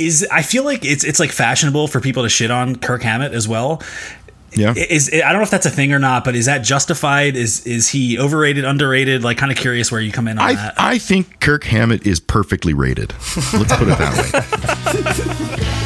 is I feel like it's it's like fashionable for people to shit on Kirk Hammett as well. Yeah. Is I don't know if that's a thing or not, but is that justified? Is is he overrated, underrated? Like, kind of curious where you come in on I, that. I think Kirk Hammett is perfectly rated. Let's put it that way.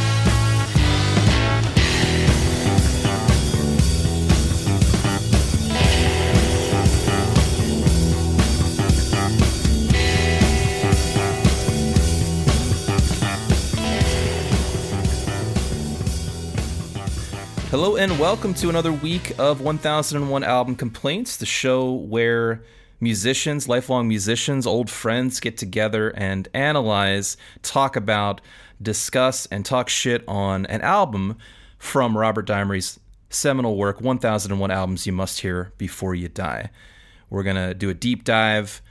Hello and welcome to another week of 1001 Album Complaints, the show where musicians, lifelong musicians, old friends get together and analyze, talk about, discuss, and talk shit on an album from Robert Dimery's seminal work, 1001 Albums You Must Hear Before You Die. We're going to do a deep dive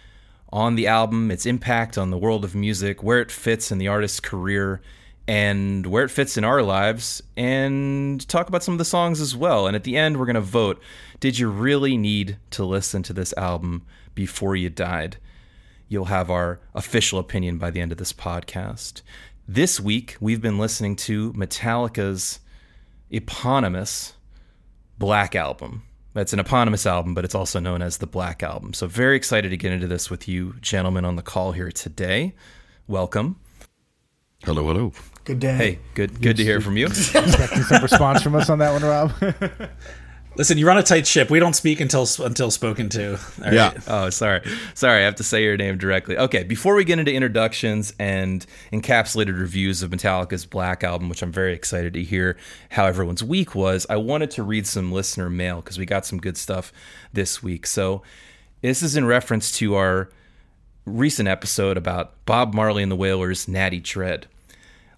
on the album, its impact on the world of music, where it fits in the artist's career, and where it fits in our lives, and talk about some of the songs as well. And at the end, we're going to vote Did you really need to listen to this album before you died? You'll have our official opinion by the end of this podcast. This week, we've been listening to Metallica's eponymous Black Album. That's an eponymous album, but it's also known as the Black Album. So, very excited to get into this with you, gentlemen, on the call here today. Welcome. Hello, hello. Good day. Hey, good good to hear from you. Expecting some response from us on that one, Rob. Listen, you run a tight ship. We don't speak until until spoken to. All right? Yeah. Oh, sorry. Sorry, I have to say your name directly. Okay, before we get into introductions and encapsulated reviews of Metallica's Black Album, which I'm very excited to hear how everyone's week was, I wanted to read some listener mail because we got some good stuff this week. So, this is in reference to our recent episode about Bob Marley and the Wailers' Natty Dread.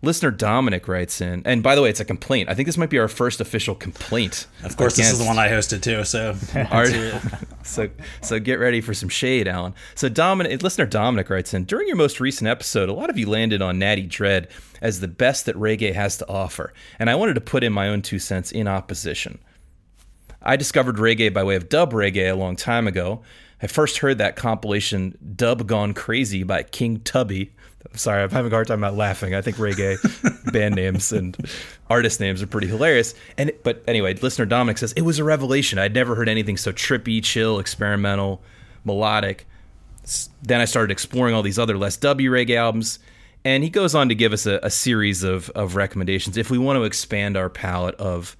Listener Dominic writes in, and by the way, it's a complaint. I think this might be our first official complaint. Of course, this is the one I hosted too. So, Our- so so get ready for some shade, Alan. So Dominic, listener Dominic writes in during your most recent episode, a lot of you landed on Natty Dread as the best that reggae has to offer, and I wanted to put in my own two cents in opposition. I discovered reggae by way of dub reggae a long time ago. I first heard that compilation "Dub Gone Crazy" by King Tubby. I'm sorry, I'm having a hard time not laughing. I think reggae band names and artist names are pretty hilarious. And but anyway, listener Dominic says it was a revelation. I'd never heard anything so trippy, chill, experimental, melodic. Then I started exploring all these other less W reggae albums. And he goes on to give us a, a series of, of recommendations if we want to expand our palette of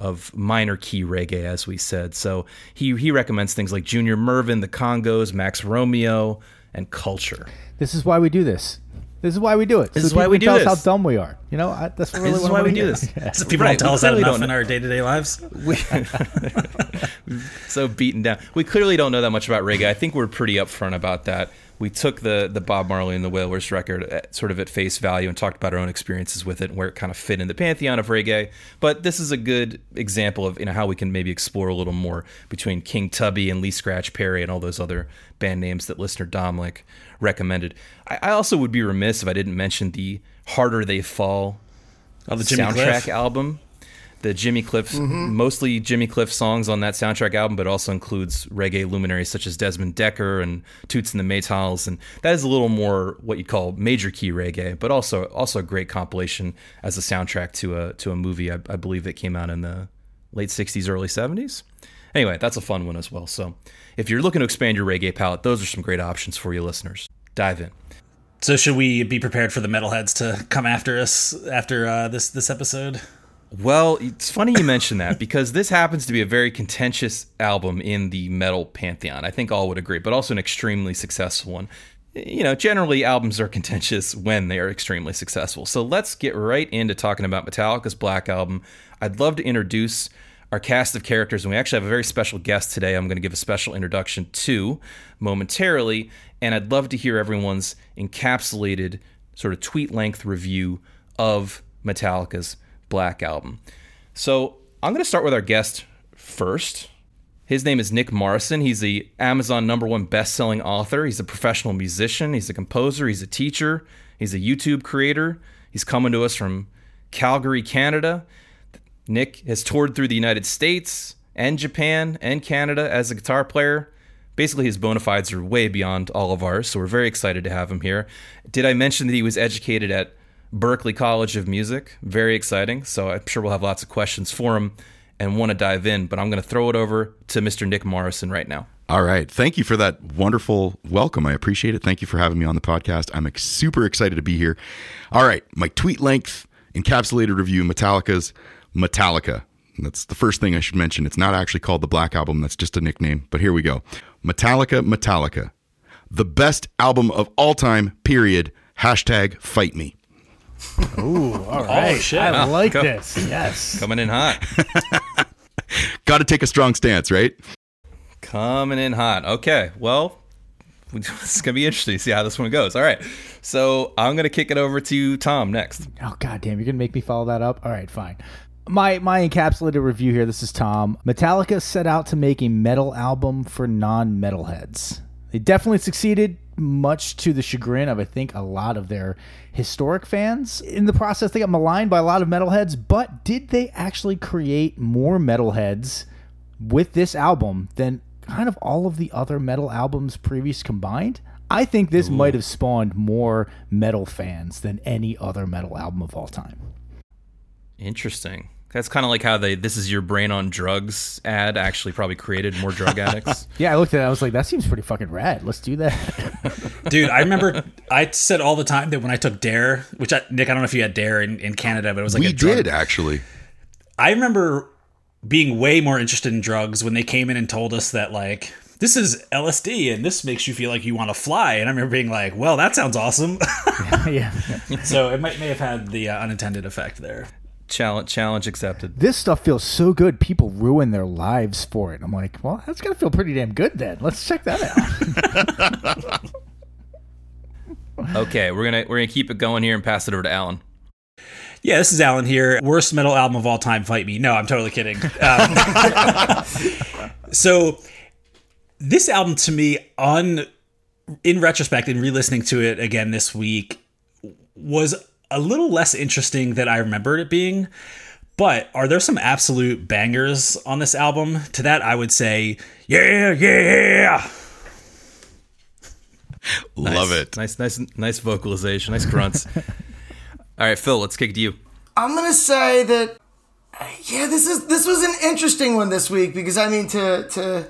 of minor key reggae, as we said. So he he recommends things like Junior Murvin, the Congos, Max Romeo, and Culture. this is why we do this. This is why we do it. This So is why we can do tell this. us how dumb we are. You know, I, that's really This is what why we do this. Yeah. so people Right, don't tell we us that enough don't in our day to day lives. We, so beaten down. We clearly don't know that much about reggae. I think we're pretty upfront about that. We took the the Bob Marley and the Wailers record at, sort of at face value and talked about our own experiences with it and where it kind of fit in the pantheon of reggae. But this is a good example of you know how we can maybe explore a little more between King Tubby and Lee Scratch Perry and all those other band names that listener Dominic recommended. I, I also would be remiss if I didn't mention the Harder They Fall Oh, the soundtrack Cliff. album. The Jimmy Cliff, mostly Jimmy Cliff songs on that soundtrack album, but also includes reggae luminaries such as Desmond Dekker and Toots and the Maytals, and that is a little more what you call major key reggae, but also also a great compilation as a soundtrack to a to a movie I, I believe that came out in the late '60s, early '70s. Anyway, that's a fun one as well. So, if you're looking to expand your reggae palette, those are some great options for you listeners. Dive in. So, should we be prepared for the metalheads to come after us after uh, this this episode? Well, it's funny you mention that because this happens to be a very contentious album in the metal pantheon. I think all would agree, but also an extremely successful one. You know, generally albums are contentious when they are extremely successful. So let's get right into talking about Metallica's Black Album. I'd love to introduce our cast of characters, and we actually have a very special guest today. I'm going to give a special introduction to momentarily, and I'd love to hear everyone's encapsulated sort of tweet length review of Metallica's Black Album. So I'm going to start with our guest first. His name is Nick Morrison. He's the Amazon number one best-selling author. He's a professional musician. He's a composer. He's a teacher. He's a YouTube creator. He's coming to us from Calgary, Canada. Nick has toured through the United States and Japan and Canada as a guitar player. Basically, his bona fides are way beyond all of ours, so we're very excited to have him here. Did I mention that he was educated at Berklee College of Music. Very exciting. So I'm sure we'll have lots of questions for him and want to dive in. But I'm going to throw it over to Mr. Nick Morrison right now. All right. Thank you for that wonderful welcome. I appreciate it. Thank you for having me on the podcast. I'm super excited to be here. All right. My tweet length encapsulated review Metallica's Metallica. That's the first thing I should mention. It's not actually called the Black Album, that's just a nickname. But here we go Metallica, Metallica. The best album of all time, period. Hashtag fight me. Ooh, all oh, right. shit. I Wow. like Go. this. Yes. Coming in hot. Got to take a strong stance, right? Coming in hot. Okay. Well, it's going to be interesting to see how this one goes. All right. So I'm going to kick it over to Tom next. Oh god damn, you're gonna make me follow that up? Alright, fine. My my encapsulated review here, this is Tom. Metallica set out to make a metal album for non-metalheads. They definitely succeeded, much to the chagrin of I think a lot of their historic fans. In the process, they got maligned by a lot of metalheads, but did they actually create more metalheads with this album than kind of all of the other metal albums previous combined? I think this might have spawned more metal fans than any other metal album of all time. Interesting. That's kind of like how they "This is your brain on drugs" ad actually probably created more drug addicts. Yeah, I looked at it. I was like, that seems pretty fucking rad. Let's do that. Dude, I remember I said all the time that when I took Dare, which I, Nick, I don't know if you had Dare in, in Canada, but it was like we a drug. did, actually. I remember being way more interested in drugs when they came in and told us that like this is LSD and this makes you feel like you want to fly. And I remember being like, well, that sounds awesome. yeah. so it might may have had the uh, unintended effect there. Challenge, challenge accepted. This stuff feels so good. People ruin their lives for it. I'm like, well, that's got to feel pretty damn good then. Let's check that out. Okay, we're gonna we're gonna keep it going here and pass it over to Alan. Yeah, this is Alan here. Worst metal album of all time, Fight Me. No, I'm totally kidding. Um, so, this album to me, on in retrospect, and re-listening to it again this week, was a little less interesting than I remembered it being. But are there some absolute bangers on this album? To that, I would say, yeah, yeah. Love Nice. it. Nice, nice, nice vocalization. Nice grunts. All right, Phil, let's kick it to you. I'm gonna say that yeah, this is this was an interesting one this week because I mean to to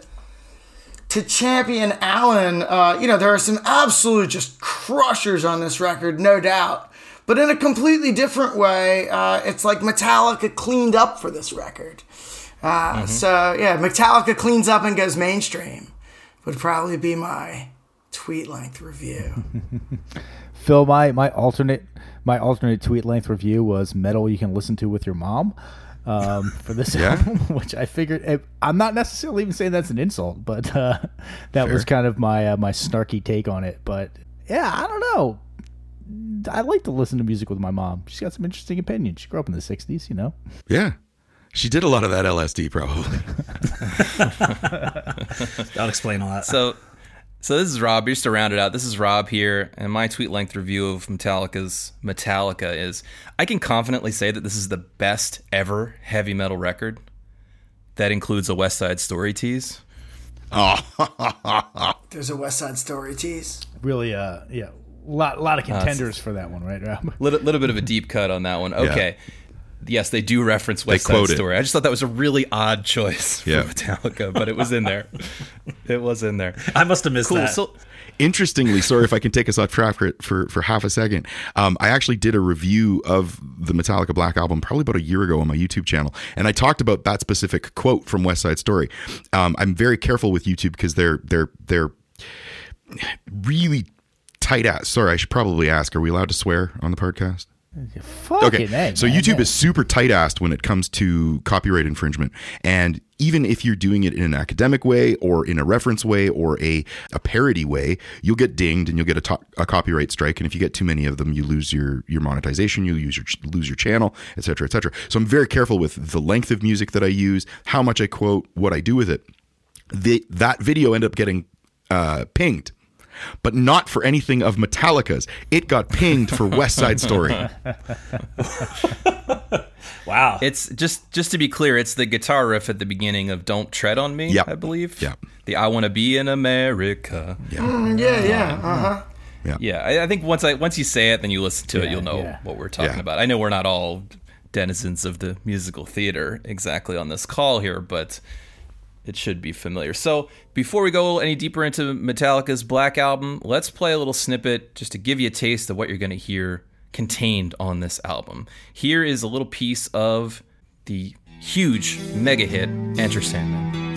to champion Alan, uh, you know, there are some absolute just crushers on this record, no doubt. But in a completely different way, uh, it's like Metallica cleaned up for this record. Uh, So yeah, Metallica cleans up and goes mainstream. Would probably be my tweet length review. Phil, my my alternate my alternate tweet length review was metal you can listen to with your mom. Um, for this Yeah. album, which I figured eh, I'm not necessarily even saying that's an insult, but uh, that was kind of my uh, my snarky take on it. But yeah, I don't know. I like to listen to music with my mom. She's got some interesting opinions. She grew up in the '60s, you know. Yeah. She did a lot of that LSD, probably. That'll explain all that. So, so this is Rob. You're Just to round it out, this is Rob here, and my tweet length review of Metallica's Metallica is: I can confidently say that this is the best ever heavy metal record. That includes a West Side Story tease. Oh. There's a West Side Story tease. Really, uh, yeah, lot a lot of contenders for that one, right, Rob? Little, little bit of a deep cut on that one. Okay. Yes, they do reference West Side quote it. Story. I just thought that was a really odd choice for Yeah. Metallica, but it was in there. it was in there. I must have missed Cool. that. So, Interestingly, sorry if I can take us off track for, for, for half a second. Um, I actually did a review of the Metallica Black Album probably about a year ago on my YouTube channel, and I talked about that specific quote from West Side Story. Um, I'm very careful with YouTube because they're they're they're really tight ass. Sorry, I should probably ask: Are we allowed to swear on the podcast? Fucking Okay, A, so man, YouTube yeah. is super tight assed when it comes to copyright infringement. And even if you're doing it in an academic way or in a reference way or a, a parody way, you'll get dinged and you'll get a, to- a copyright strike. And if you get too many of them, you lose your, your monetization, you use your, lose your channel, etc., cetera, et cetera. So I'm very careful with the length of music that I use, how much I quote, what I do with it. The, that video ended up getting uh, pinged. But not for anything of Metallica's. It got pinged for West Side Story. wow. It's just just to be clear, it's the guitar riff at the beginning of "Don't Tread on Me." Yep. I believe. Yeah. The "I Want to Be in America." Yeah, yeah, uh huh. Yeah. Yeah, I, I think once I once you say it, then you listen to it, you'll know yeah. what we're talking Yeah. about. I know we're not all denizens of the musical theater exactly on this call here, but it should be familiar. So before we go any deeper into Metallica's Black Album, let's play a little snippet just to give you a taste of what you're going to hear contained on this album. Here is a little piece of the huge mega hit Enter Sandman.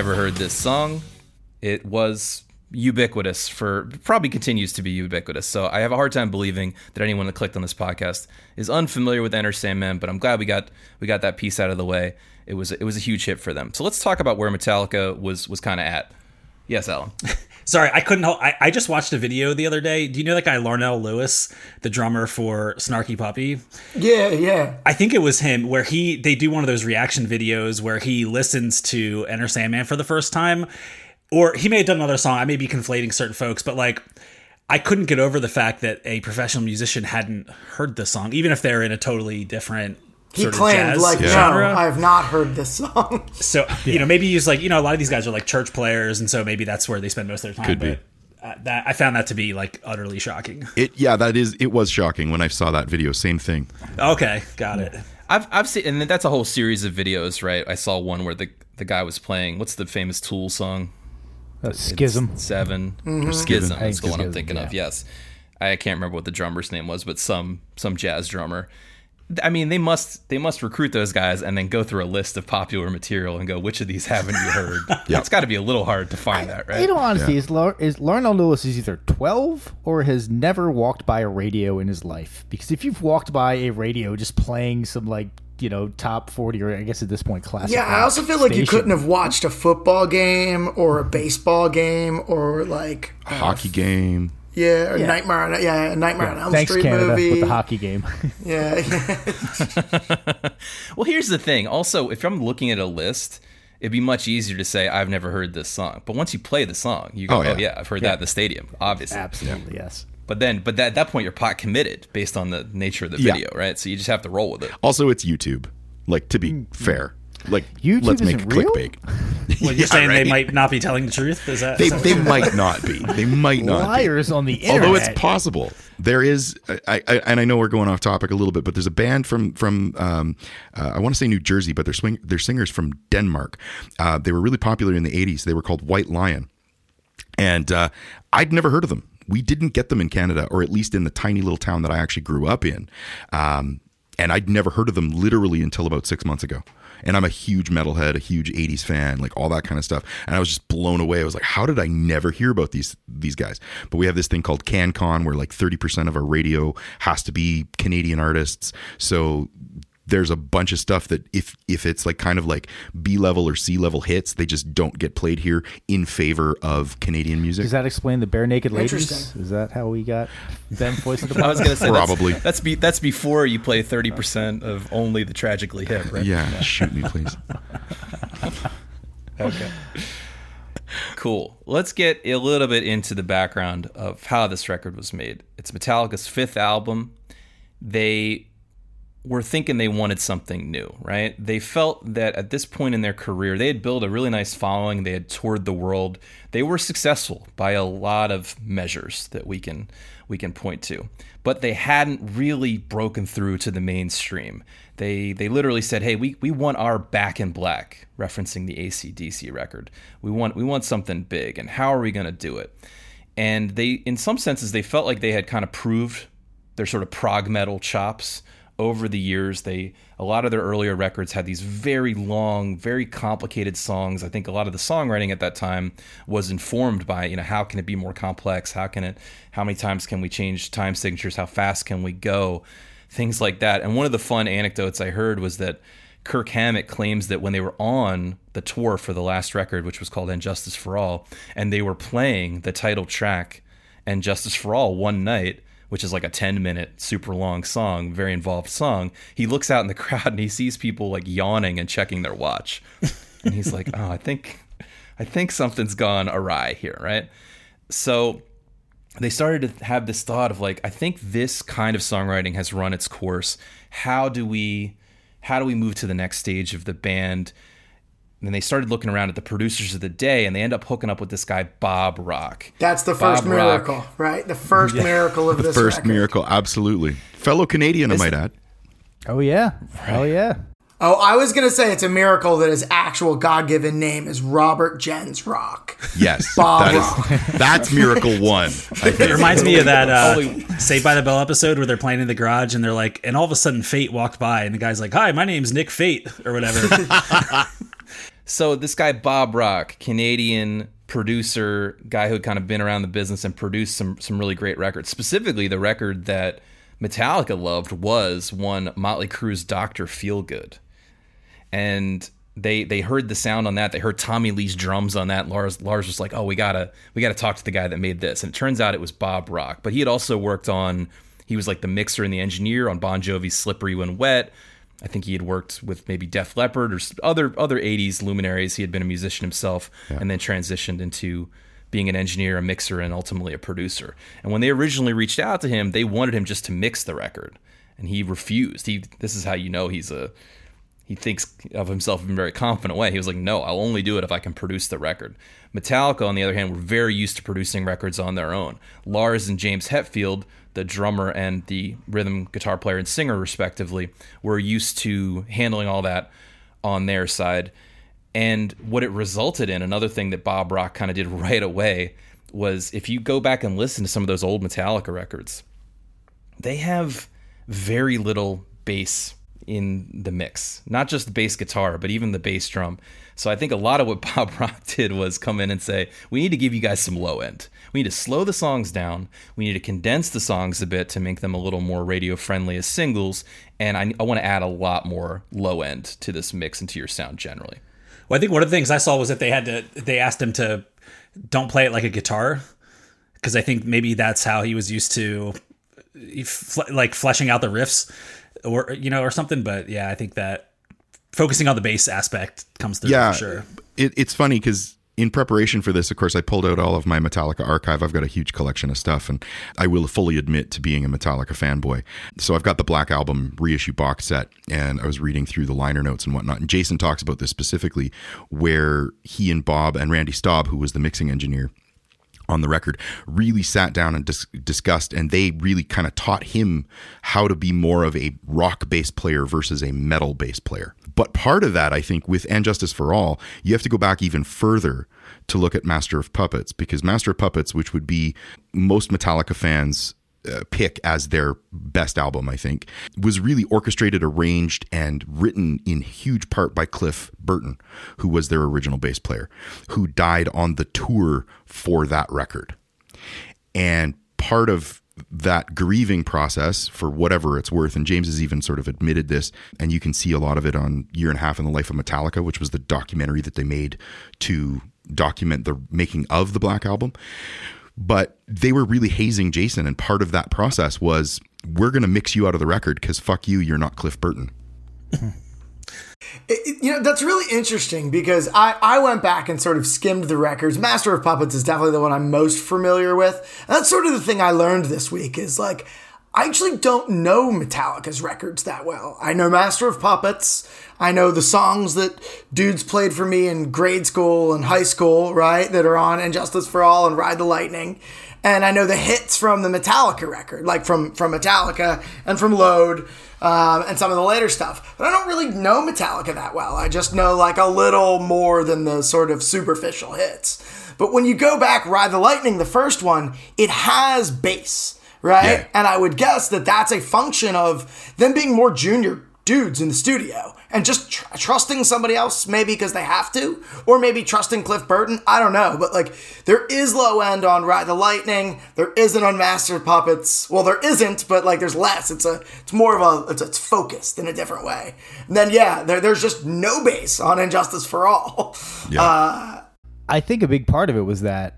Never heard this song. It was ubiquitous for probably continues to be ubiquitous. So I have a hard time believing that anyone that clicked on this podcast is unfamiliar with Enter Sandman, but I'm glad we got we got that piece out of the way. It was it was a huge hit for them. So let's talk about where Metallica was was kind of at. Yes, Alan. Sorry, I couldn't. Help, I I just watched a video the other day. Do you know that guy Larnell Lewis, the drummer for Snarky Puppy? Yeah, yeah. I think it was him where he they do one of those reaction videos where he listens to Enter Sandman for the first time, or he may have done another song. I may be conflating certain folks, but like I couldn't get over the fact that a professional musician hadn't heard the song, even if they're in a totally different. He sort of claimed jazz like, no, genre. I have not heard this song. So you know, maybe he's like, you know, a lot of these guys are like church players, and so maybe that's where they spend most of their time. Could be. uh, that I found that to be like utterly shocking. It yeah, that is it was shocking when I saw that video. Same thing. Okay, got it. I've I've seen and that's a whole series of videos, right? I saw one where the the guy was playing what's the famous Tool song? Uh, schism. 7 Mm-hmm. or Schism. I That's think the one I'm Schism, thinking of. Yes, I can't remember what the drummer's name was, but some some jazz drummer. I mean, they must they must recruit those guys and then go through a list of popular material and go, which of these haven't you heard? Yeah. It's got to be a little hard to find that, right? You In all honesty, is, Lar- is Larnell Lewis is either 12 or has never walked by a radio in his life. Because if you've walked by a radio just playing some, like, you know, top 40 or I guess at this point, classic. Yeah, I also feel like you couldn't have watched a football game or a baseball game or like A hockey game. Yeah, or Yeah. Nightmare on yeah, a Nightmare on Elm Thanks, Street Canada, movie. with the hockey game. Yeah, yeah. Well, here's the thing. Also, if I'm looking at a list, it'd be much easier to say I've never heard this song. But once you play the song, you go, Oh, oh yeah. yeah, I've heard that at the stadium, obviously. Absolutely, yes. But then, but at that point, you're pot committed based on the nature of the Yeah. video, right? So you just have to roll with it. Also, it's YouTube. Like to be mm. fair, like YouTube let's make isn't real? clickbait. Well, you're saying they might not be telling the truth? Is that? They is that- they might not be. They might not. be. Liars on the internet. Although it's possible, there is, I, I, and I know we're going off topic a little bit, but there's a band from from um, uh, I want to say New Jersey, but they're swing, they're singers from Denmark. Uh, they were really popular in the '80s. They were called White Lion, and uh, I'd never heard of them. We didn't get them in Canada, or at least in the tiny little town that I actually grew up in. Um, and I'd never heard of them literally until about six months ago. And I'm a huge metalhead, a huge '80s fan, like all that kind of stuff. And I was just blown away. I was like, "How did I never hear about these these guys?" But we have this thing called CanCon, where like 30% of our radio has to be Canadian artists. So there's a bunch of stuff that if if it's like kind of like B level or C level hits, they just don't get played here in favor of Canadian music. Does that explain the Barenaked Ladies? Is that how we got them voice of the I was gonna say that's- Probably. that's be, that's before you play thirty percent of only the tragically hip, right? yeah, shoot me, please. Okay. Cool. Let's get a little bit into the background of how this record was made. It's Metallica's fifth album. They were thinking they wanted something new, right? They felt that at this point in their career, they had built a really nice following. They had toured the world. They were successful by a lot of measures that we can we can point to, but they hadn't really broken through to the mainstream. They they literally said, "Hey, we, we want our Back in Black," referencing the ACDC record. We want we want something big, and how are we going to do it? And they, in some senses, they felt like they had kind of proved their sort of prog metal chops over the years. They a lot of their earlier records had these very long, very complicated songs. I think a lot of the songwriting at that time was informed by you know how can it be more complex? How can it? How many times can we change time signatures? How fast can we go? Things like that. And one of the fun anecdotes I heard was that Kirk Hammett claims that when they were on the tour for the last record, which was called And Justice for All, and they were playing the title track And Justice for All one night, which is like a 10 minute, super long song, very involved song, he looks out in the crowd and he sees people like yawning and checking their watch. and he's like, oh, I think, I think something's gone awry here, right? So they started to have this thought of like, I think this kind of songwriting has run its course. How do we how do we move to the next stage of the band? And then they started looking around at the producers of the day, and they end up hooking up with this guy Bob Rock. That's the first Bob Rock. miracle, right? The first miracle of The this first record. miracle, absolutely. Fellow Canadian, I might add. Oh yeah. Hell yeah. Oh, I was gonna say it's a miracle that his actual God-given name is Robert Jens Rock. Yes, Bob that is that's miracle one. I It reminds me of that uh, Holy- Saved by the Bell episode where they're playing in the garage and they're like, and all of a sudden Fate walked by and the guy's like, "Hi, my name's Nick Fate" or whatever. So this guy Bob Rock, Canadian producer, guy who had kind of been around the business and produced some some really great records. Specifically, the record that Metallica loved was one Motley Crue's "Doctor Feelgood," and they they heard the sound on that. They heard Tommy Lee's drums on that. Lars Lars was like, "Oh, we gotta we gotta talk to the guy that made this." And it turns out it was Bob Rock, but he had also worked on. He was like the mixer and the engineer on Bon Jovi's "Slippery When Wet." I think he had worked with maybe Def Leppard or other other '80s luminaries. He had been a musician himself, and then transitioned into being an engineer, a mixer, and ultimately a producer. And when they originally reached out to him, they wanted him just to mix the record, and he refused. He this is how you know he's a he thinks of himself in a very confident way. He was like, "No, I'll only do it if I can produce the record." Metallica, on the other hand, were very used to producing records on their own. Lars and James Hetfield, the drummer and the rhythm guitar player and singer, respectively, were used to handling all that on their side. And what it resulted in, another thing that Bob Rock kind of did right away, was if you go back and listen to some of those old Metallica records, they have very little bass in the mix. Not just the bass guitar, but even the bass drum. So I think a lot of what Bob Rock did was come in and say, we need to give you guys some low end. We need to slow the songs down. We need to condense the songs a bit to make them a little more radio friendly as singles. And I, I want to add a lot more low end to this mix and to your sound generally. well, I think one of the things I saw was that they had to they asked him to don't play it like a guitar because I think maybe that's how he was used to like fleshing out the riffs or you know or something. But yeah, I think that focusing on the bass aspect comes through yeah, for sure. It, it's funny because in preparation for this, of course, I pulled out all of my Metallica archive. I've got a huge collection of stuff, and I will fully admit to being a Metallica fanboy. So I've got the Black Album reissue box set, and I was reading through the liner notes and whatnot. And Jason talks about this specifically, where he and Bob and Randy Staub, who was the mixing engineer, on the record really sat down and dis- discussed and they really kind of taught him how to be more of a rock bass player versus a metal bass player but part of that i think with and justice for all you have to go back even further to look at master of puppets because master of puppets which would be most metallica fans uh, pick as their best album, I think, was really orchestrated, arranged, and written in huge part by Cliff Burton, who was their original bass player, who died on the tour for that record. And part of that grieving process, for whatever it's worth, and James has even sort of admitted this, and you can see a lot of it on Year and a Half in the Life of Metallica, which was the documentary that they made to document the making of the Black Album but they were really hazing Jason, and part of that process was we're going to mix you out of the record because fuck you, you're not Cliff Burton. It- you know that's really interesting because I, I went back and sort of skimmed the records master of puppets is definitely the one i'm most familiar with and that's sort of the thing i learned this week is like I actually don't know Metallica's records that well. I know Master of Puppets. I know the songs that dudes played for me in grade school and high school, right? That are on And Justice for All and Ride the Lightning. And I know the hits from the Metallica record, like from, from Metallica and from Load um, and some of the later stuff. But I don't really know Metallica that well. I just know like a little more than the sort of superficial hits. But when you go back, Ride the Lightning, the first one, it has bass right? Yeah. And I would guess that that's a function of them being more junior dudes in the studio and just tr- trusting somebody else, maybe because they have to, or maybe trusting Cliff Burton. I don't know, but like there is low end on Ride the Lightning. There isn't on Master Puppets. Well, there isn't, but like there's less. It's a it's more of a it's, it's focused in a different way. And then yeah, there, there's just no bass on And Justice for All. Yeah. Uh, I think a big part of it was that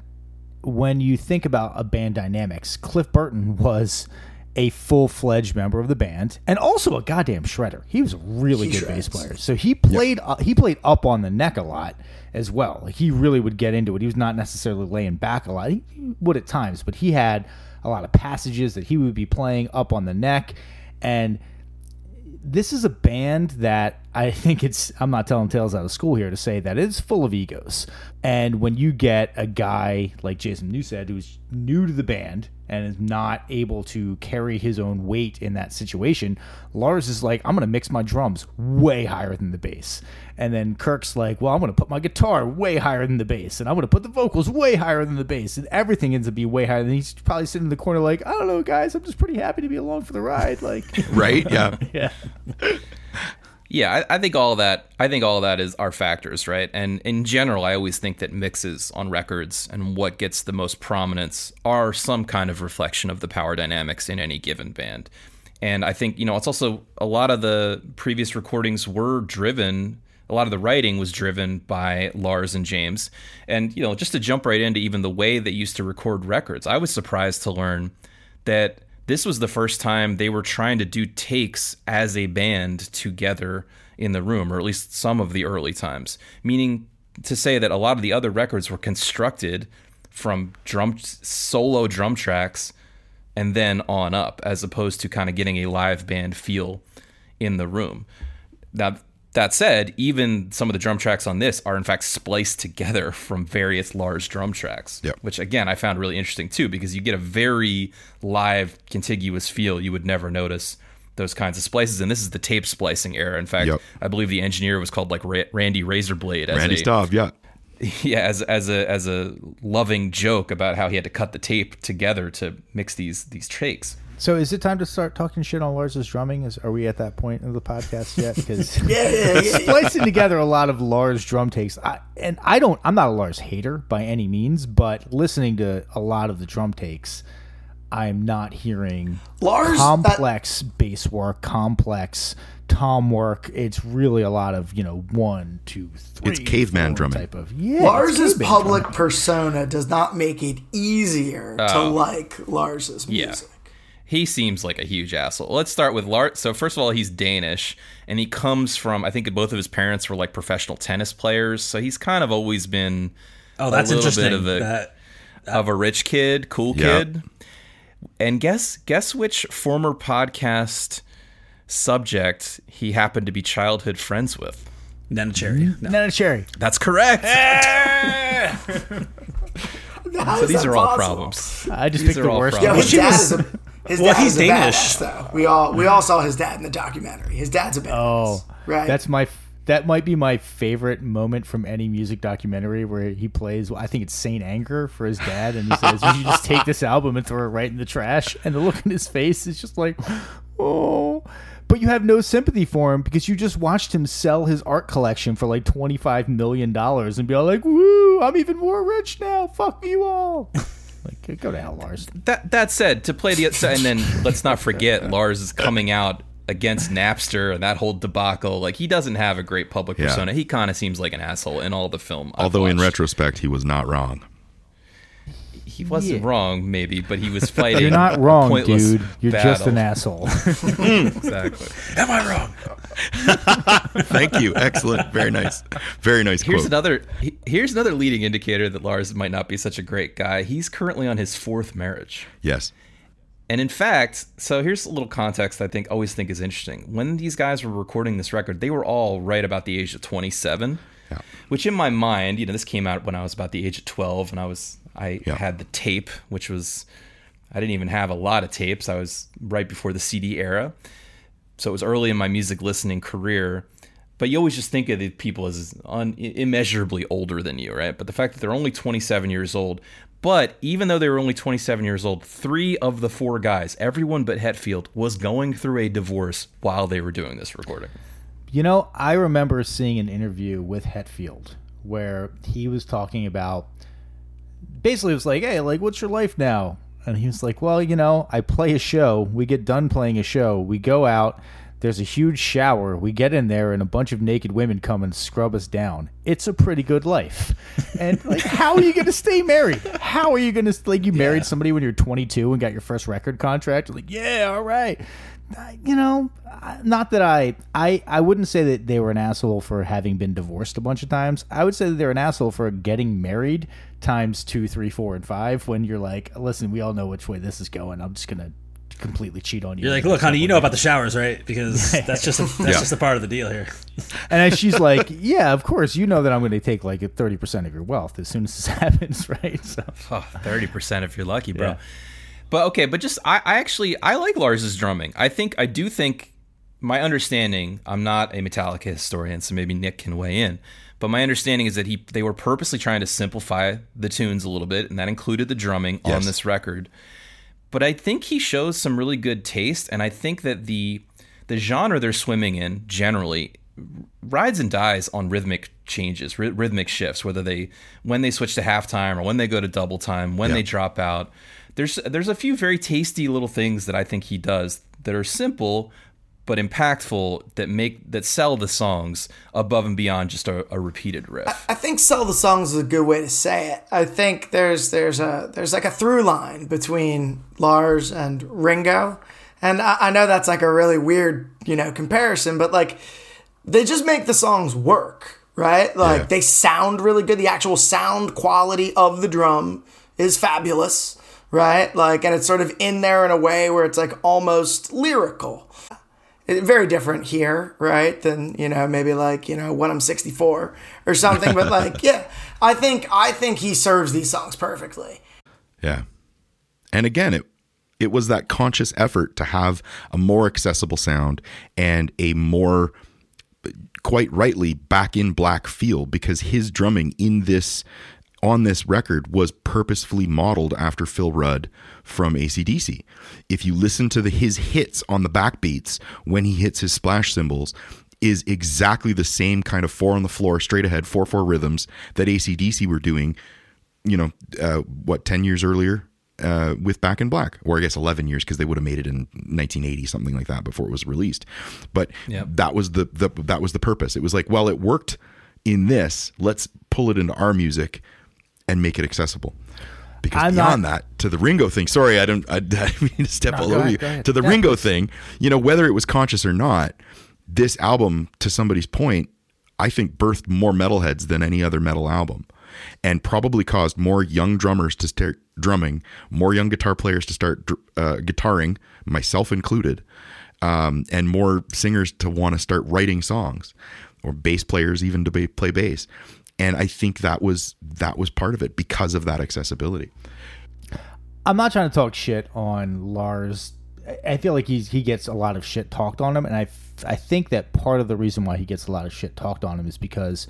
when you think about a band dynamics, Cliff Burton was a full fledged member of the band and also a goddamn shredder. He was a really He good bass player. So he played uh, he played up on the neck a lot as well. Like he really would get into it. He was not necessarily laying back a lot. He would at times, but he had a lot of passages that he would be playing up on the neck and this is a band that I think it's I'm not telling tales out of school here to say that it's full of egos. And when you get a guy like Jason Newsted who's new to the band and is not able to carry his own weight in that situation, Lars is like, I'm gonna mix my drums way higher than the bass. And then Kirk's like, Well, I'm gonna put my guitar way higher than the bass, and I'm gonna put the vocals way higher than the bass, and everything ends up being way higher. And he's probably sitting in the corner like, I don't know, guys, I'm just pretty happy to be along for the ride. Like right? Yeah. Yeah. Yeah, I, I think all that. I think all that is are factors, right? And in general, I always think that mixes on records and what gets the most prominence are some kind of reflection of the power dynamics in any given band. And I think you know it's also a lot of the previous recordings were driven. A lot of the writing was driven by Lars and James. And you know, just to jump right into even the way they used to record records, I was surprised to learn that this was the first time they were trying to do takes as a band together in the room, or at least some of the early times. Meaning to say that a lot of the other records were constructed from drum solo drum tracks and then on up, as opposed to kind of getting a live band feel in the room. Now, that said, even some of the drum tracks on this are in fact spliced together from various large drum tracks, Yep. which again I found really interesting too because you get a very live, contiguous feel you would never notice those kinds of splices. And this is the tape splicing era. In fact, Yep. I believe the engineer was called like Ra- Randy Razorblade. As Randy a, Staub, yeah. yeah, as as a as a loving joke about how he had to cut the tape together to mix these these takes. So is it time to start talking shit on Lars's drumming? Is are we at that point of the podcast yet? Because Yeah, yeah, yeah, yeah. splicing together a lot of Lars drum takes, I, and I don't. I'm not a Lars hater by any means, but listening to a lot of the drum takes, I'm not hearing Lars, that- complex bass work, complex tom work. It's really a lot of you know one, two, three. It's caveman drumming. type of yeah. Lars's public drumming. persona does not make it easier to oh. like Lars's Yeah. music. He seems like a huge asshole. Let's start with Lars. So first of all, he's Danish, and he comes from I think both of his parents were like professional tennis players. So he's kind of always been Oh, that's a little interesting. bit of a that, of a rich kid, cool Yeah. kid. And guess guess which former podcast subject he happened to be childhood friends with. Neneh Cherry. No. Neneh Cherry. That's correct. How so these that are all possible? problems. I just These picked are the all worst. Yo, problems. his dad is a his Well, he's Danish. badass, though. We all we all saw his dad in the documentary. His dad's a badass. Oh, right. That's my that might be my favorite moment from any music documentary where he plays. I think it's Saint Anger for his dad, and he says, "You should just take this album and throw it right in the trash." And the look in his face is just like, "Oh." But you have no sympathy for him because you just watched him sell his art collection for like twenty five million dollars and be all like, "Woo! I'm even more rich now. Fuck you all." like, go to hell, Lars. That that said, to play the and then let's not forget Lars is coming out against Napster and that whole debacle. Like he doesn't have a great public Yeah. persona. He kind of seems like an asshole in all the film. I've Although in retrospect, he was not wrong. He wasn't Yeah. wrong, maybe, but he was fighting. You're not a wrong, pointless dude. You're just an asshole. Mm. Exactly. Am I wrong? Thank you. Excellent. Very nice. Very nice Here's quote. another. Here's another leading indicator that Lars might not be such a great guy. He's currently on his fourth marriage. yes. And in fact, so here's a little context I think always think is interesting. When these guys were recording this record, they were all right about the age of 27. Yeah. Which in my mind, you know, this came out when I was about the age of 12 and I was I Yeah. had the tape, which was I didn't even have a lot of tapes. I was right before the CD era. So it was early in my music listening career. But you always just think of the people as un- immeasurably older than you, right? But the fact that they're only 27 years old, but even though they were only 27 years old, three of the four guys, everyone but Hetfield, was going through a divorce while they were doing this recording. You know, I remember seeing an interview with Hetfield where he was talking about basically it was like, "Hey, like what's your life now?" And he was like, "Well, you know, I play a show. We get done playing a show. We go out. There's a huge shower. We get in there, and a bunch of naked women come and scrub us down. It's a pretty good life. And like, how are you going to stay married? How are you going to like you married somebody when you're 22 and got your first record contract? Like, yeah, all right. I- You know, not that I, I, I wouldn't say that they were an asshole for having been divorced a bunch of times. I would say that they're an asshole for getting married times two, three, four, and five. When you're like, listen, we all know which way this is going. I'm just gonna completely cheat on you. You're like, look, honey, you know about the showers, right? Because that's just a, that's Yeah. just a part of the deal here. And she's like, yeah, of course, you know that I'm going to take like 30% of your wealth as soon as this happens, right? So, Oh, 30% if you're lucky, bro. Yeah. But okay, but just I, I actually I like Lars's drumming. I think I do think my understanding, I'm not a Metallica historian, so maybe Nick can weigh in. But my understanding is that he they were purposely trying to simplify the tunes a little bit, and that included the drumming on this record. But I think he shows some really good taste, and I think that the the genre they're swimming in generally rides and dies on rhythmic changes, ry- rhythmic shifts, whether they when they switch to halftime or when they go to double time, when they drop out. There's there's a few very tasty little things that I think he does that are simple but impactful that make that sell the songs above and beyond just a, a repeated riff. I think sell the songs is a good way to say it. I think there's there's a there's like a through line between Lars and Ringo, and I, I know that's like a really weird you know comparison, but like they just make the songs work, right? Like Yeah. they sound really good. The actual sound quality of the drum is fabulous, right? Like, and it's sort of in there in a way where it's like almost lyrical. Very different here, right? Than you know maybe like you know when I'm 64 or something. But like, yeah, I think I think he serves these songs perfectly. Yeah. And again, it it was that conscious effort to have a more accessible sound and a more quite rightly back in black feel because his drumming in this on this record was purposefully modeled after Phil Rudd from ACDC. If you listen to the his hits on the backbeats when he hits his splash cymbals is exactly the same kind of four on the floor, straight ahead, four four rhythms that ACDC were doing you know, uh, what, 10 years earlier uh, with Back in Black, or I guess 11 years because they would have made it in 1980, something like that before it was released. But Yep. that was the, the, that was the purpose. It was like, well, it worked in this. Let's pull it into our music and make it accessible. Because I'm beyond not- that, to the Ringo thing, sorry, I don't, I, I didn't mean to step all over ahead, you. To the Yeah, Ringo thing, you know, whether it was conscious or not, this album, to somebody's point, I think birthed more metalheads than any other metal album and probably caused more young drummers to start drumming, more young guitar players to start uh, guitaring, myself included, um, and more singers to want to start writing songs or bass players even to ba- play bass. And I think that was that was part of it because of that accessibility. I'm not trying to talk shit on Lars. I- feel like he's he gets a lot of shit talked on him, and I I think that part of the reason why he gets a lot of shit talked on him is because,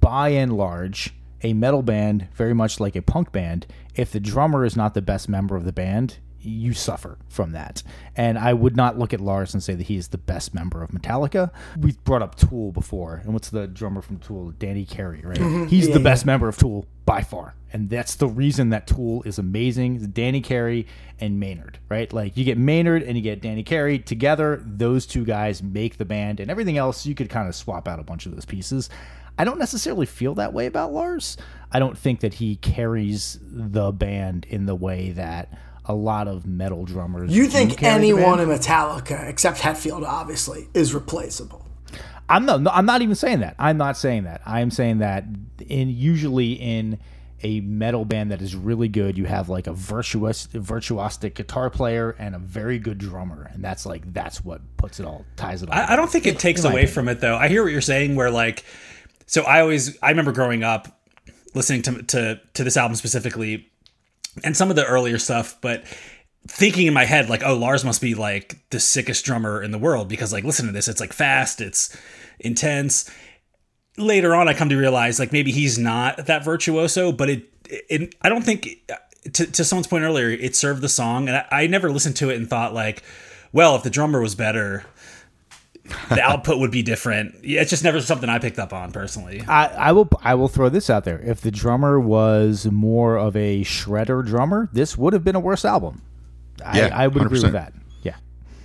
by and large, a metal band, very much like a punk band, if the drummer is not the best member of the band, you suffer from that. And I would not look at Lars and say that he is the best member of Metallica. We've brought up Tool before, and what's the drummer from Tool? Danny Carey, right? Mm-hmm. He's the best member of Tool by far, and that's the reason that Tool is amazing. Danny Carey and Maynard, right? Like you get Maynard and you get Danny Carey together; those two guys make the band, and everything else you could kind of swap out a bunch of those pieces. I don't necessarily feel that way about Lars. I don't think that he carries the band in the way that a lot of metal drummers. You think anyone in Metallica, except Hetfield, obviously, is replaceable? I'm not. I'm not even saying that. I'm not saying that. I'm saying that in usually in a metal band that is really good, you have like a virtuous, virtuosic guitar player and a very good drummer, and that's like that's what puts it all ties it all. I, I don't think it takes away opinion. from it though. I hear what you're saying. Where like, so I always I remember growing up listening to to to this album specifically, and some of the earlier stuff, but thinking in my head like, oh, Lars must be like the sickest drummer in the world because like listen to this, it's like fast, it's intense. Later on, I come to realize like maybe he's not that virtuoso, but it, it I don't think to to someone's point earlier, it served the song, and I, I never listened to it and thought like, well, if the drummer was better the output would be different. It's just never something I picked up on personally. I, I will I will throw this out there. If the drummer was more of a shredder drummer, this would have been a worse album. I, Yeah, I would agree 100%. with that. Yeah.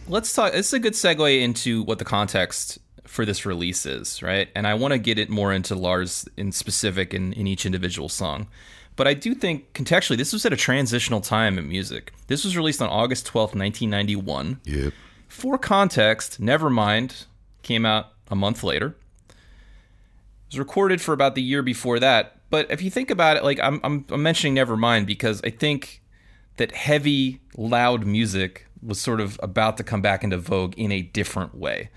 let's talk this is a good segue into what the context for this release is right and i want to get it more into lars in specific in, in each individual song but i do think contextually this was at a transitional time in music this was released on august 12th 1991 Yep. For context nevermind came out a month later it was recorded for about the year before that but if you think about it like i'm, I'm, I'm mentioning nevermind because i think that heavy, loud music was sort of about to come back into vogue in a different way.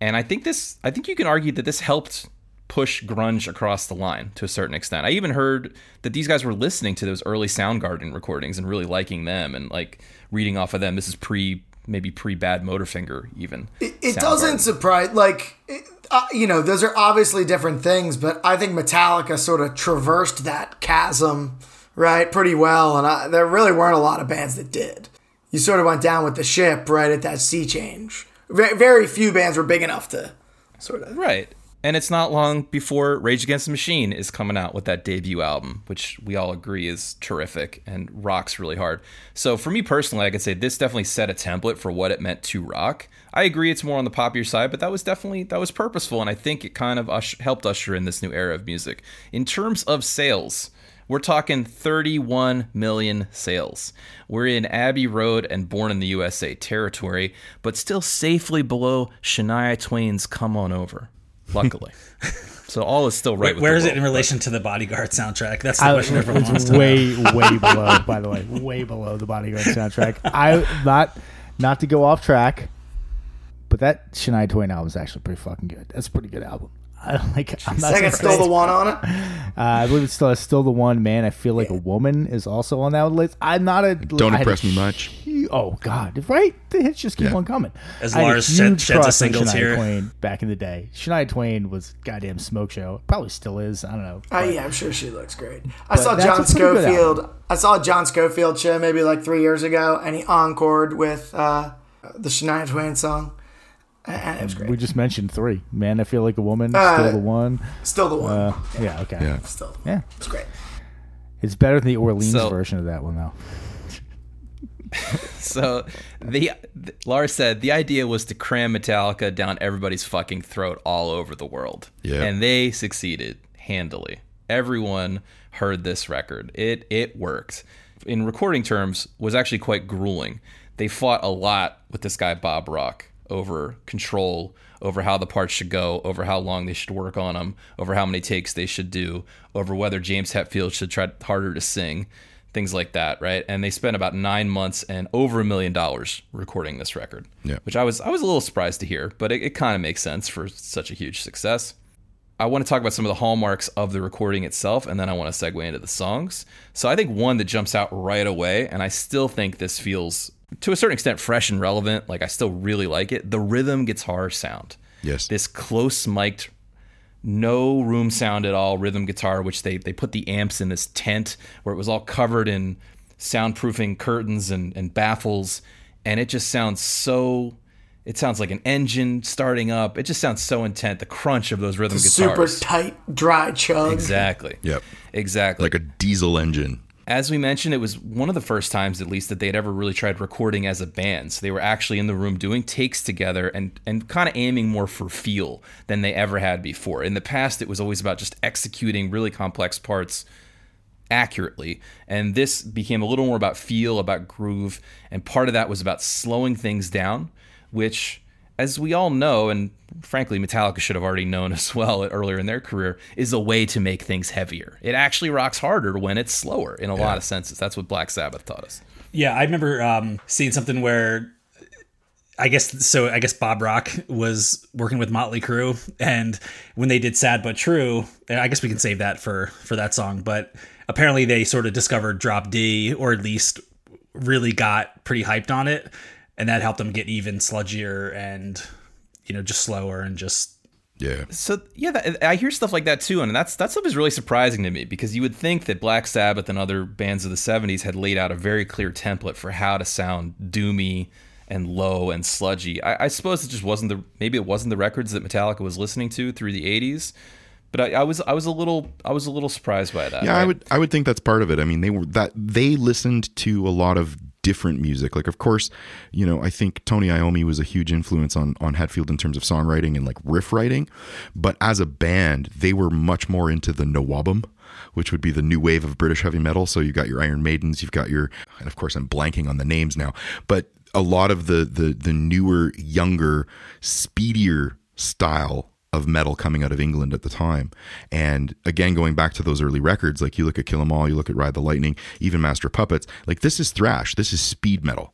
And I think this, I think you can argue that this helped push grunge across the line to a certain extent. I even heard that these guys were listening to those early Soundgarden recordings and really liking them and like reading off of them. This is pre, maybe pre Badmotorfinger even. It, it doesn't surprise, like, it, uh, you know, those are obviously different things, but I think Metallica sort of traversed that chasm, right, pretty well. And I, there really weren't a lot of bands that did. You sort of went down with the ship, right, at that sea change. Very, very few bands were big enough to sort of. Right. And it's not long before Rage Against the Machine is coming out with that debut album, which we all agree is terrific and rocks really hard. So for me personally, I could say this definitely set a template for what it meant to rock. I agree it's more on the popular side, but that was definitely that was purposeful, and I think it kind of helped usher in this new era of music. In terms of sales, we're talking 31 million sales. We're in Abbey Road and Born in the USA territory, but still safely below Shania Twain's Come On Over, luckily. so all is still right with Where the is it world, in but- relation to the bodyguard soundtrack? That's the I, question everyone wants it's to know. way, way below, by the way, way below the Bodyguard soundtrack. I not not to go off track, but that Shania Twain album is actually pretty fucking good. That's a pretty good album. I like. I'm not Second, surprised. still the one on it. Uh, I believe it's still still the one. Man, I feel like a woman is also on that list. I'm not a. Don't I had a impress me much. hu- Oh God! Right, the hits just keep Yeah. on coming. As I had a Lars shed- sheds a crush on singles Shania. Twain back in the day. Shania Twain was goddamn smoke show. Probably still is. I don't know. Oh, But- yeah, I'm sure she looks great. I saw John a pretty good Scofield. I saw a John Scofield show maybe like three years ago, and he encored with uh, the Shania Twain song. And it was great. We just mentioned three. Man, I feel like a woman. Uh, still the one. Still the one. Uh, yeah. Okay. Yeah. Still the one. Yeah. It's great. It's better than the Orleans So- version of that one, though. So the, the Lars said the idea was to cram Metallica down everybody's fucking throat all over the world. Yeah. And they succeeded handily. Everyone heard this record. It it worked. In recording terms, was actually quite grueling. They fought a lot with this guy Bob Rock over control, over how the parts should go, over how long they should work on them, over how many takes they should do, over whether James Hetfield should try harder to sing things like that, right? And they spent about nine months and over a million dollars recording this record, Yeah. which I was I was a little surprised to hear, but it, it kind of makes sense for such a huge success. I want to talk about some of the hallmarks of the recording itself, and then I want to segue into the songs. So I think one that jumps out right away, and I still think this feels to a certain extent fresh and relevant. Like I still really like it. The rhythm guitar sound Yes. this close mic'd no room sound at all rhythm guitar which they they put the amps in this tent where it was all covered in soundproofing curtains and, and baffles and it just sounds so it sounds like an engine starting up it just sounds so intent the crunch of those rhythm Super guitars super tight, dry chug. exactly Yep. exactly Like a diesel engine. As we mentioned, it was one of the first times, at least, that they had ever really tried recording as a band. So they were actually in the room doing takes together and and kind of aiming more for feel than they ever had before. In the past, it was always about just executing really complex parts accurately, and this became a little more about feel, about groove, and part of that was about slowing things down, which as we all know, and frankly, Metallica should have already known as well earlier in their career, is a way to make things heavier. It actually rocks harder when it's slower in a lot of senses. That's what Black Sabbath taught us. Yeah, I remember um, seeing something where I guess so. I guess Bob Rock was working with Motley Crue, and when they did "Sad but True," I guess we can save that for for that song. But apparently, they sort of discovered Drop D, or at least really got pretty hyped on it, and that helped them get even sludgier and you know just slower and just Yeah. So yeah, that, I hear stuff like that too, and that's that stuff is really surprising to me because you would think that Black Sabbath and other bands of the '70s had laid out a very clear template for how to sound doomy and low and sludgy. I, I suppose it just wasn't the maybe it wasn't the records that Metallica was listening to through the '80s, but I, I was I was a little I was a little surprised by that. Yeah, I would I would think that's part of it. I mean, they were that they listened to a lot of different music. Like, of course, you know, I think Tony Iommi was a huge influence on on Hetfield in terms of songwriting and like riff writing. But as a band, they were much more into the NWOBHM. Which would be the new wave of British heavy metal. So you've got your Iron Maidens, you've got your, and of course I'm blanking on the names now, but a lot of the the the newer, younger, speedier style of metal coming out of England at the time. And again, going back to those early records, like you look at Kill 'Em All, you look at Ride the Lightning, even Master Puppets, like this is thrash. This is speed metal.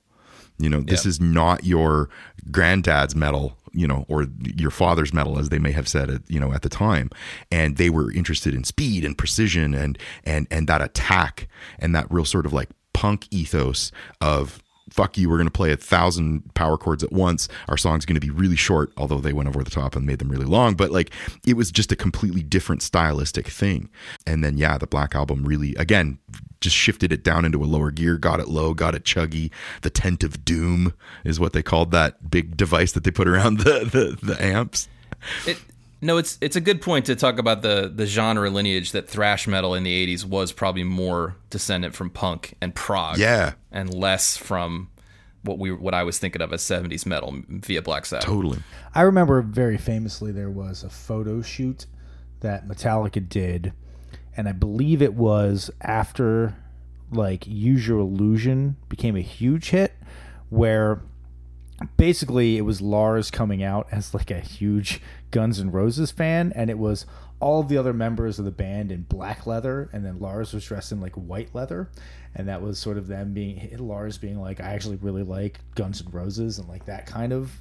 You know, this Yeah. is not your granddad's metal, you know, or your father's metal, as they may have said it, you know, at the time. And they were interested in speed and precision and and and that attack and that real sort of like punk ethos of fuck you, we're going to play a thousand power chords at once. Our song's going to be really short, although they went over the top and made them really long. But like, it was just a completely different stylistic thing. And then, yeah, the Black Album really, again, just shifted it down into a lower gear, got it low, got it chuggy. The Tent of Doom is what they called that big device that they put around the, the, the amps. It, no, it's it's a good point to talk about the the genre lineage that thrash metal in the '80s was probably more descendant from punk and prog, Yeah. and less from what we what I was thinking of as '70s metal via Black Sabbath. Totally. I remember very famously there was a photo shoot that Metallica did, and I believe it was after like Use Your Illusion became a huge hit, where basically it was Lars coming out as like a huge Guns N' Roses fan, and it was all the other members of the band in black leather, and then Lars was dressed in like white leather, and that was sort of them being Lars being like, I actually really like Guns N' Roses and like that kind of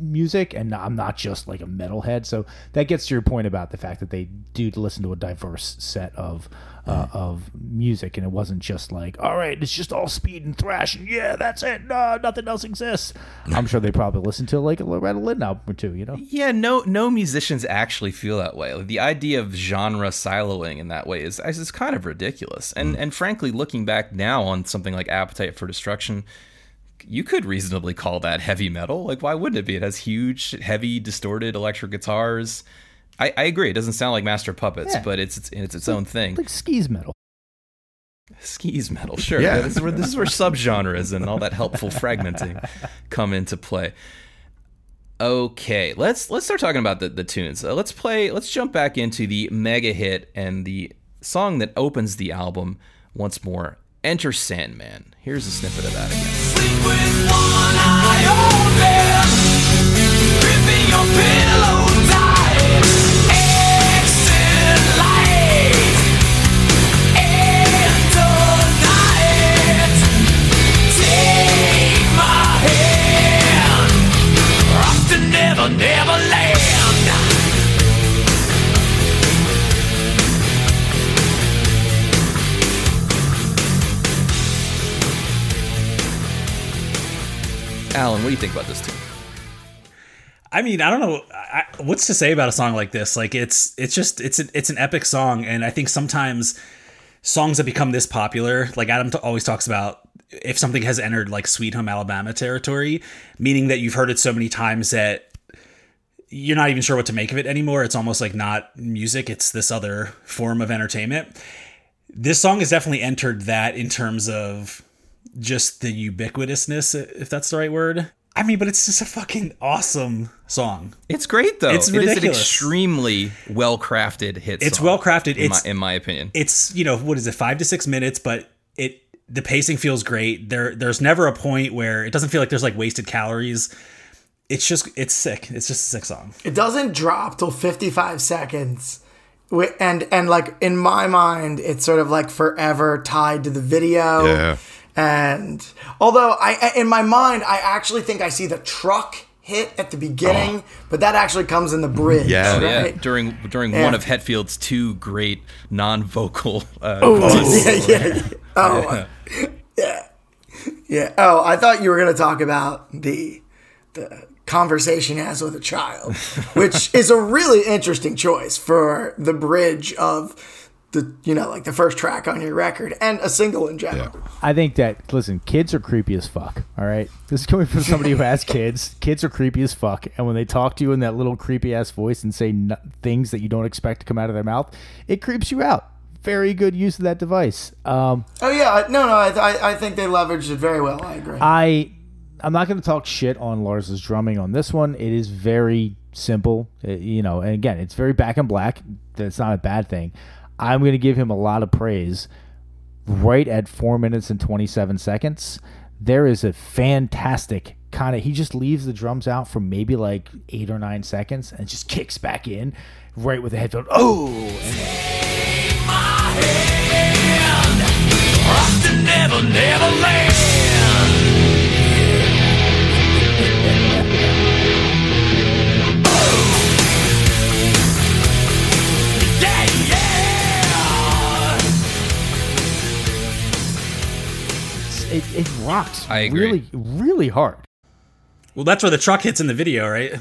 music and I'm not just like a metalhead. So that gets to your point about the fact that they do listen to a diverse set of uh, of music and it wasn't just like, all right, it's just all speed and thrash and yeah, that's it. No, nothing else exists. I'm sure they probably listened to like a Loretta Lynn album or two, you know? Yeah, no, no musicians actually feel that way. Like, the idea of genre siloing in that way is is kind of ridiculous. And and frankly, looking back now on something like Appetite for Destruction, you could reasonably call that heavy metal. Like, why wouldn't it be? It has huge, heavy, distorted electric guitars. I, I agree. It doesn't sound like Master Puppets, Yeah. but it's it's, it's its own thing. Like skis metal. skis metal sure Yeah. yeah. this is where this is where subgenres and all that helpful fragmenting come into play okay let's let's start talking about the, the tunes uh, let's play let's jump back into the mega hit and the song that opens the album once more enter sandman. Here's a snippet of that again. With one alan what do you think about this tune I mean, I don't know I, what's to say about a song like this. Like, it's it's just it's an it's an epic song, and I think sometimes songs that become this popular, like Adam t- always talks about, if something has entered like Sweet Home Alabama territory, meaning that you've heard it so many times that you're not even sure what to make of it anymore. It's almost like not music; it's this other form of entertainment. This song has definitely entered that in terms of just the ubiquitousness, if that's the right word. I mean, but it's just a fucking awesome song. it's great though It's it is an ridiculous. extremely well crafted hit song. It's well crafted. in, It's my, in my opinion it's you know what is it five to six minutes, but it the pacing feels great. There there's never a point where it doesn't feel like there's like wasted calories. it's just it's sick. It's just a sick song. It doesn't drop till 55 seconds. And and like in my mind, it's sort of like forever tied to the video. Yeah. And although I I- in my mind, I actually think I see the truck hit at the beginning, but that actually comes in the bridge. Yeah. Oh, yeah, during during Yeah. one of Hetfield's two great non-vocal. Uh, yeah, yeah, yeah. Oh, yeah, yeah. Oh, I thought you were going to talk about the the conversation he has with a child, which is a really interesting choice for the bridge of the you know like the first track on your record and a single in general. I think that listen, kids are creepy as fuck. All right, this is coming from somebody who has kids. Kids are creepy as fuck, and when they talk to you in that little creepy ass voice and say n- things that you don't expect to come out of their mouth, it creeps you out. Very good use of that device. Um, Oh yeah, no, no, I, I I think they leveraged it very well. I agree. I I'm not going to talk shit on Lars's drumming on this one. It is very simple, uh, you know. And again, it's very back and black. That's not a bad thing. I'm going to give him a lot of praise. Right at four minutes and 27 seconds, there is a fantastic kind of. He just leaves the drums out for maybe like eight or nine seconds and just kicks back in right with the headphone. Oh, and never, never land. It, it rocks. I agree. Really, really hard. Well, that's where the truck hits in the video, right?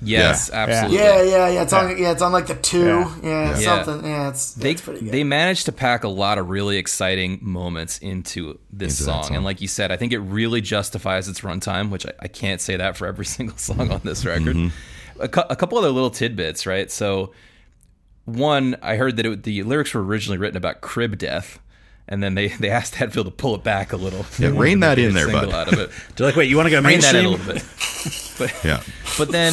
yes, absolutely. yeah, yeah, yeah. It's on yeah, it's on like the two. Yeah, Yeah. Yeah. something. Yeah, it's They, it's pretty good. they managed to pack a lot of really exciting moments into this Into song. song. And like you said, I think it really justifies its runtime, which I, I can't say that for every single song on this record. Mm-hmm. A, cou- a couple other little tidbits, right? So, one, I heard that it, the lyrics were originally written about crib death. And then they, they asked Hetfield to pull it back a little. Yeah, rein that in there, Single bud. Out of it. They're like, wait, you want to go Rein that in a little bit. Yeah. But then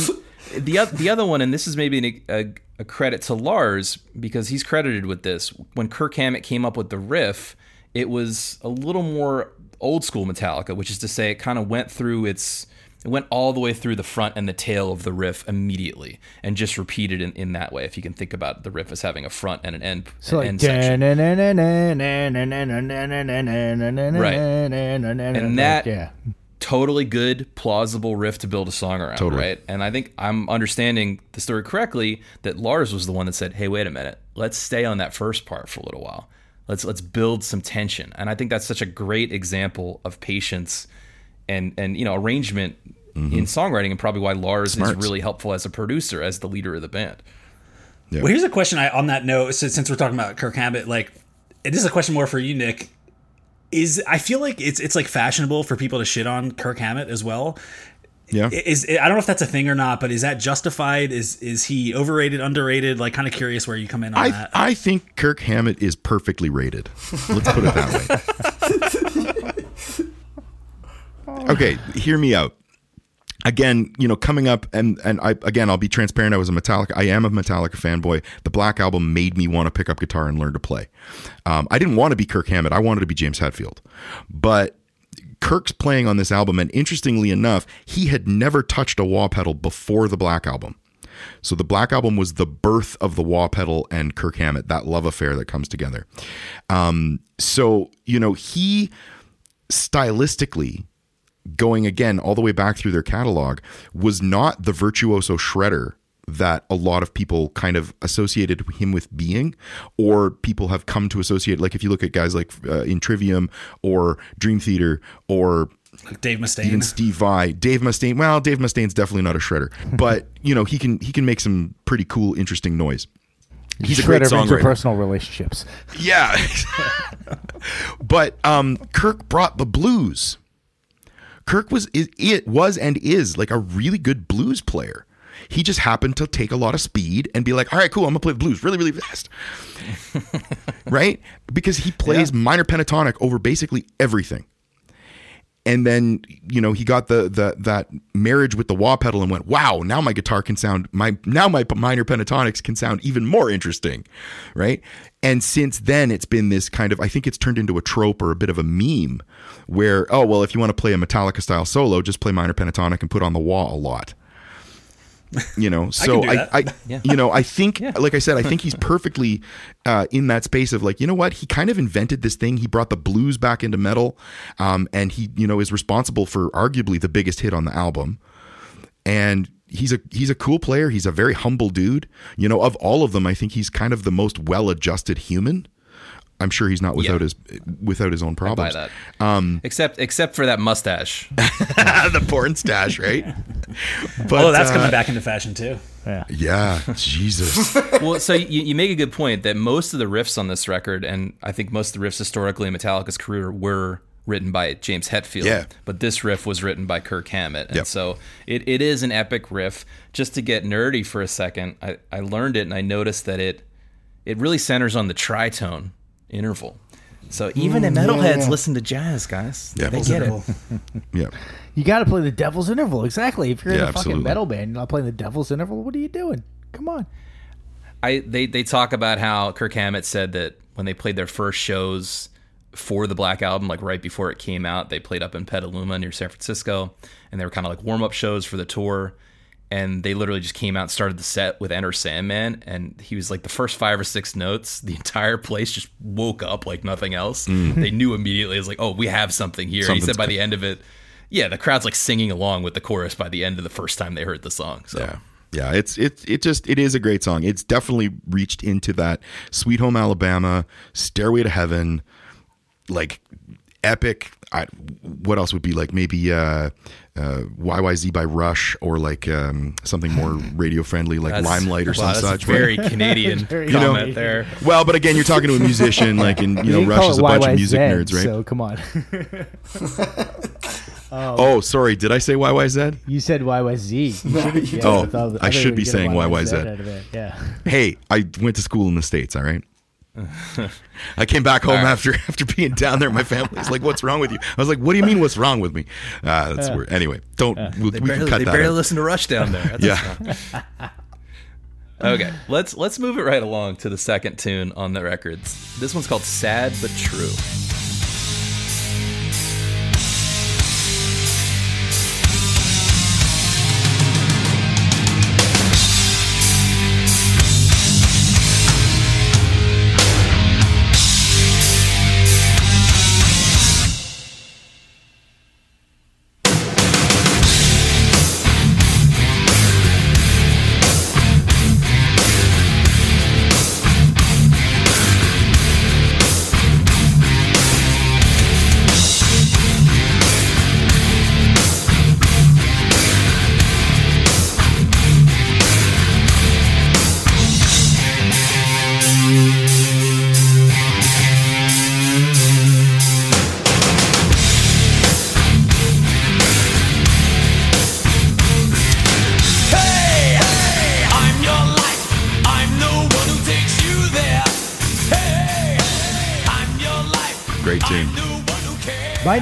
the oth- the other one, and this is maybe an, a, a credit to Lars because he's credited with this. When Kirk Hammett came up with the riff, it was a little more old school Metallica, which is to say, it kind of went through its. It went all the way through the front and the tail of the riff immediately, and just repeated in, in that way. If you can think about the riff as having a front and an end, So an like, end section. right, And that- yeah, totally good, plausible riff to build a song around, Totally. right? And I think I'm understanding the story correctly that Lars was the one that said, "Hey, wait a minute, let's stay on that first part for a little while. Let's let's build some tension." And I think that's such a great example of patience and and you know arrangement Mm-hmm. in songwriting, and probably why Lars Smarts. is really helpful as a producer, as the leader of the band. Well, here's a question I on that note. So since we're talking about Kirk Hammett, like, and this is a question more for you, Nick. Is I feel like it's it's like fashionable for people to shit on Kirk Hammett as well. Yeah. Is I don't know if that's a thing or not, but is that justified? Is is he overrated, underrated? Like, kind of curious where you come in on I, that. I think Kirk Hammett is perfectly rated. Let's put it that way. okay, hear me out. Again, you know, coming up and and I again, I'll be transparent. I was a Metallica. I am a Metallica fanboy. The Black Album made me want to pick up guitar and learn to play. Um, I didn't want to be Kirk Hammett. I wanted to be James Hetfield, but Kirk's playing on this album, and interestingly enough, he had never touched a wah pedal before the Black Album. So the Black Album was the birth of the wah pedal and Kirk Hammett, that love affair that comes together. Um, so you know he stylistically going again all the way back through their catalog was not the virtuoso shredder that a lot of people kind of associated him with being or people have come to associate like if you look at guys like uh, in trivium or dream theater or like Dave Mustaine. even Steve Vai, Dave Mustaine. Well, Dave Mustaine's definitely not a shredder, but you know he can he can make some pretty cool, interesting noise. He's a great Shredder songwriter. interpersonal relationships. Yeah, but um, Kirk brought the blues. Kirk was it, it was and is like a really good blues player. He just happened to take a lot of speed and be like, "All right, cool, I'm gonna play the blues really, really fast." right? Because he plays minor pentatonic over basically everything. And then you know he got the the that marriage with the wah pedal and went wow now my guitar can sound my now my minor pentatonics can sound even more interesting. Right? And since then it's been this kind of i think it's turned into a trope or a bit of a meme where oh well if you want to play a metallica style solo just play minor pentatonic and put on the wah a lot you know so i, that. I, you know i think like i said i think he's perfectly uh, in that space of like you know what? He kind of invented this thing. He brought the blues back into metal um, and he you know is responsible for arguably the biggest hit on the album. And he's a he's a cool player. He's a very humble dude. You know of all of them i think he's kind of the most well-adjusted human i'm sure he's not without Yeah. his without his own By problems that. Um, except except for that mustache. the porn stash right but Although that's uh, coming back into fashion too. yeah jesus well, so you, you make a good point that most of the riffs on this record, and I think most of the riffs historically in Metallica's career were written by James Hetfield. Yeah. But this riff was written by Kirk Hammett. And Yep. so it, it is an epic riff. Just to get nerdy for a second, I, I learned it and I noticed that it it really centers on the tritone interval. So even the mm, metalheads yeah. listen to jazz, guys. Yeah. they get it. yeah You got to play the devil's interval. Exactly. If you're in Yeah, a fucking metal band, you're not playing the devil's interval. What are you doing? Come on. I they they talk about how Kirk Hammett said that when they played their first shows for the Black Album, like right before it came out, they played up in Petaluma near San Francisco, and they were kind of like warm up shows for the tour. And they literally just came out and started the set with Enter Sandman, and he was like the first five or six notes, the entire place just woke up like nothing else. Mm. They knew immediately. It was like, oh, we have something here. He said by the end of it, yeah, the crowd's like singing along with the chorus by the end of the first time they heard the song. So Yeah. Yeah, it's it it just it is a great song. It's definitely reached into that Sweet Home Alabama, Stairway to Heaven, like epic. I, what else would be like maybe uh, uh, YYZ by Rush or like um, something more radio friendly like That's- Limelight or wow, some that's such. a very Canadian Very comment Canadian. there. well, but again, you're talking to a musician, like, and you know, can Rush is it a bunch of music nerds, right? So come on. oh, sorry, did I say YYZ? you said YYZ. You yeah, Oh, with I should be saying get a YYZ. out of it. Yeah. hey, I went to school in the states. All right. I came back home after after being down there. My family's like, "What's wrong with you?" I was like, "What do you mean? What's wrong with me?" Uh, that's weird. Anyway, don't we, They we barely, can cut they that. barely out. listen to Rush down there. That's Yeah, Okay, let's let's move it right along to the second tune on the records. This one's called "Sad but True."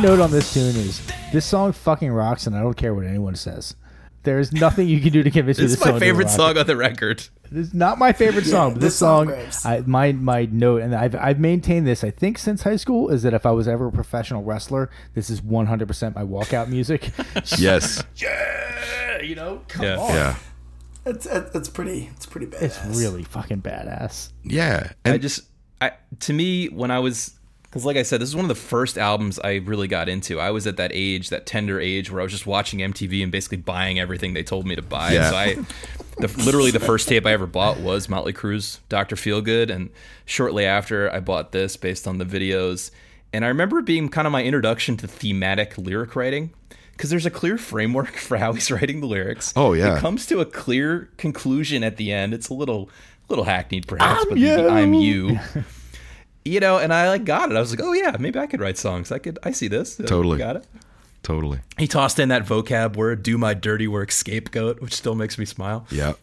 Note on this tune is this song fucking rocks, and I don't care what anyone says. There is nothing you can do to convince me This this is my song favorite doesn't rock. song on the record. This is not my favorite song. But this this song song. I, my my note, and I've I've maintained this. I think since high school is that if I was ever a professional wrestler, this is 100 percent my walkout music. Yes, Yeah. you know, come Yeah. on. yeah, It's, it's pretty it's pretty badass. It's really fucking badass. yeah. I And just, I to me when I was, because like I said, this is one of the first albums I really got into. I was at that age, that tender age, where I was just watching MTV and basically buying everything they told me to buy. Yeah. So I, the, literally the first tape I ever bought was Motley Crue's Doctor Feelgood, and shortly after I bought this based on the videos. And I remember it being kind of my introduction to thematic lyric writing. Because there's a clear framework for how he's writing the lyrics. Oh, yeah. it comes to a clear conclusion at the end. It's a little, little hackneyed perhaps, I'm but you. I'm you you know, and I like got it. I was like, oh yeah, maybe I could write songs. I could. I see this. Totally. got it. totally. He tossed in that vocab word, "do my dirty work, scapegoat," which still makes me smile. Yeah.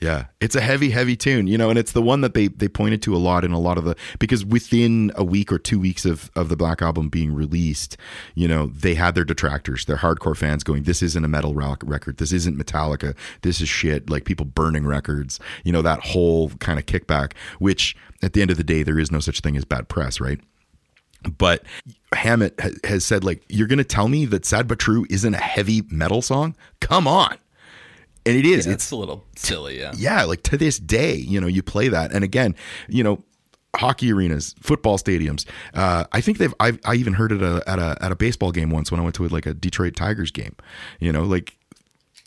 Yeah, it's a heavy, heavy tune, you know, and it's the one that they they pointed to a lot in a lot of the because within a week or two weeks of of the Black Album being released, you know, they had their detractors, their hardcore fans going, "This isn't a metal rock record. This isn't Metallica. This is shit." Like people burning records, you know, that whole kind of kickback. Which at the end of the day, there is no such thing as bad press, right? But Hammett has said, like, you're going to tell me that Sad But True isn't a heavy metal song? Come on. And it is. It's it's a little silly, yeah. yeah, like to this day, you know, you play that, and again, you know, hockey arenas, football stadiums. Uh, I think they've. I've, I even heard it at a, at a at a baseball game once when I went to like a Detroit Tigers game. You know, like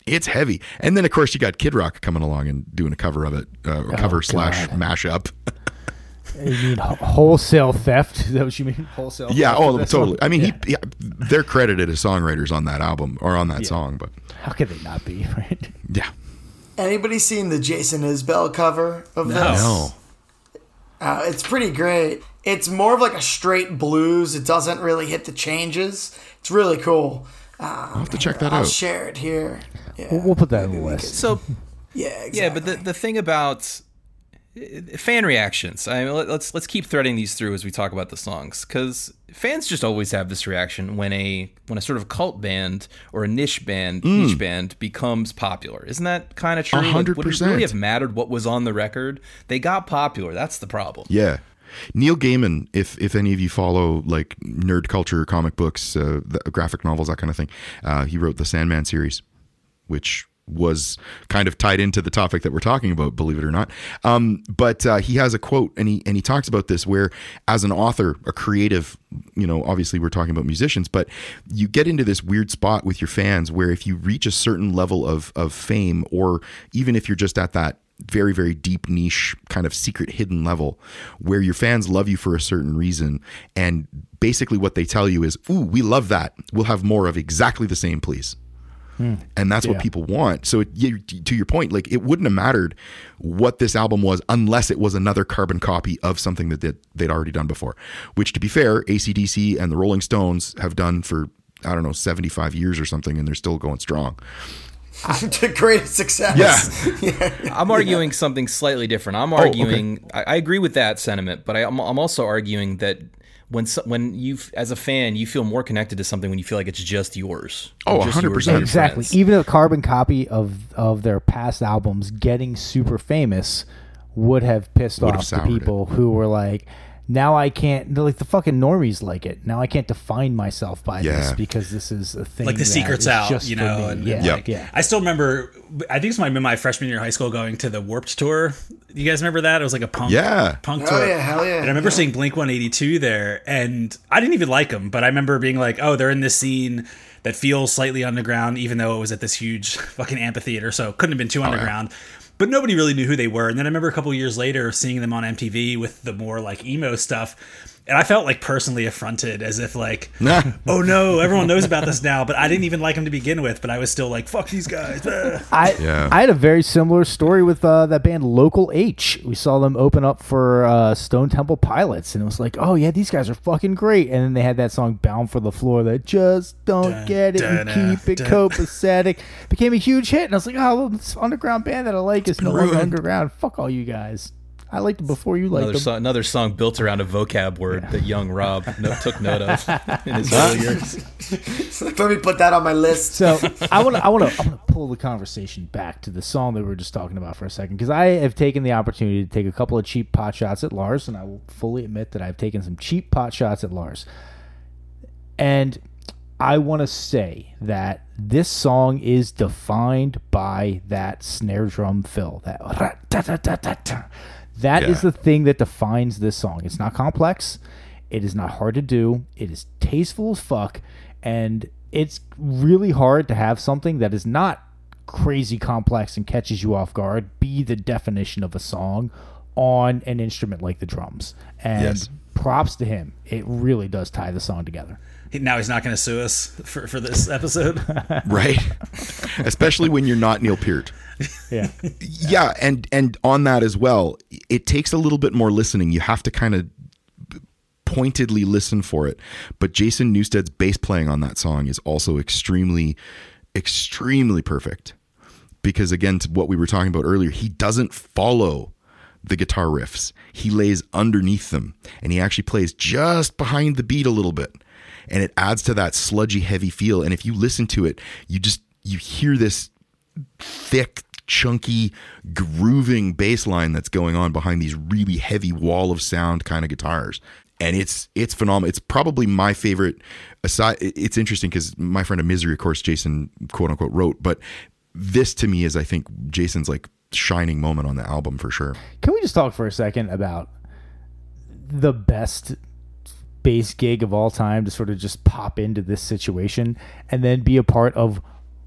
it's heavy, and then of course you got Kid Rock coming along and doing a cover of it, uh, or cover slash God. mashup. You mean wholesale theft? Is that what you mean? Wholesale. yeah, theft oh, totally. one? I mean, Yeah. he, yeah, they're credited as songwriters on that album or on that song, but How could they not be? Right. yeah, Anybody seen the Jason Isbell cover of this? no, Uh, it's pretty great. It's more of like a straight blues. It doesn't really hit the changes. It's really cool. I'll have to check that I'll out. share it here. Yeah, We'll, we'll put that in the list. So yeah, exactly. yeah, but the the thing about fan reactions, I mean, let- let's let's keep threading these through as we talk about the songs because fans just always have this reaction when a when a sort of cult band or a niche band niche band becomes popular. Isn't that kind of true? Like, hundred would it really have mattered what was on the record? They got popular. That's the problem. Yeah. Neil Gaiman, if if any of you follow like nerd culture, comic books, uh, the, graphic novels, that kind of thing, uh, he wrote the Sandman series, which was kind of tied into the topic that we're talking about, believe it or not. Um, but uh, he has a quote, and he and he talks about this where, as an author, a creative, you know, obviously we're talking about musicians, but you get into this weird spot with your fans where if you reach a certain level of of fame, or even if you're just at that very very deep niche kind of secret hidden level where your fans love you for a certain reason and basically what they tell you is ooh we love that we'll have more of exactly the same please Mm. and that's what people want so it, you, to your point like it wouldn't have mattered what this album was unless it was another carbon copy of something that they'd, they'd already done before which to be fair acdc and the rolling stones have done for i don't know 75 years or something and they're still going strong to greatest success. Yeah. I'm arguing something slightly different. I'm oh, arguing. I, I agree with that sentiment, but I, I'm, I'm also arguing that when so, when you as a fan you feel more connected to something when you feel like it's just yours. Oh, 100%. Exactly. friends. Even a carbon copy of of their past albums getting super famous would have pissed Would have off the soured it. people who were like, now I can't. Like the fucking normies like it. Now I can't define myself by this because this is a thing. like the that secret's out, just you know. And, yeah, and, Yeah. like, yeah. I still remember. I think it's my my freshman year of high school going to the Warped tour. You guys remember that? It was like a punk, Yeah. punk Oh, tour. yeah, hell yeah, And I remember yeah. seeing Blink One Eighty Two there, and I didn't even like them, but I remember being like, oh, they're in this scene that feels slightly underground, even though it was at this huge fucking amphitheater, so it couldn't have been too oh, underground. But nobody really knew who they were. And then I remember a couple years later seeing them on MTV with the more like emo stuff. And I felt like personally affronted, as if like, Nah. oh no, everyone knows about this now. But I didn't even like them to begin with. But I was still like, fuck these guys. I Yeah. I had a very similar story with uh, that band Local H. We saw them open up for uh, Stone Temple Pilots, and it was like, oh yeah, these guys are fucking great. And then they had that song "Bound for the Floor" that just don't Dun, get it and dun, keep it dun. copacetic. Became a huge hit, and I was like, oh, well, this underground band that I like is no longer underground. Fuck all you guys. I liked it before you liked Another them. song, another song built around a vocab word that young Rob no, took note of in his early years. Let me put that on my list. So I want to I want to I want to pull the conversation back to the song that we were just talking about for a second because I have taken the opportunity to take a couple of cheap pot shots at Lars, and I will fully admit that I've taken some cheap pot shots at Lars. And I want to say that this song is defined by that snare drum fill. That That is the thing that defines this song. It's not complex. It is not hard to do. It is tasteful as fuck, and it's really hard to have something that is not crazy complex and catches you off guard be the definition of a song on an instrument like the drums. And Yes. props to him. It really does tie the song together. Now he's not going to sue us for, for this episode. right? Especially when you're not Neil Peart. Yeah. Yeah, and and on that as well, it takes a little bit more listening. You have to kind of pointedly listen for it. But Jason Newsted's bass playing on that song is also extremely extremely perfect. because again to what we were talking about earlier he doesn't follow the guitar riffs he lays underneath them and he actually plays just behind the beat a little bit and it adds to that sludgy heavy feel. And if you listen to it you just you hear this thick chunky grooving bass line that's going on behind these really heavy wall of sound kind of guitars. And it's it's phenomenal. It's probably my favorite aside it's interesting because my friend of misery of course jason quote unquote wrote but this to me is i think jason's like shining moment on the album for sure. Can we just talk for a second about the best bass gig of all time to sort of just pop into this situation and then be a part of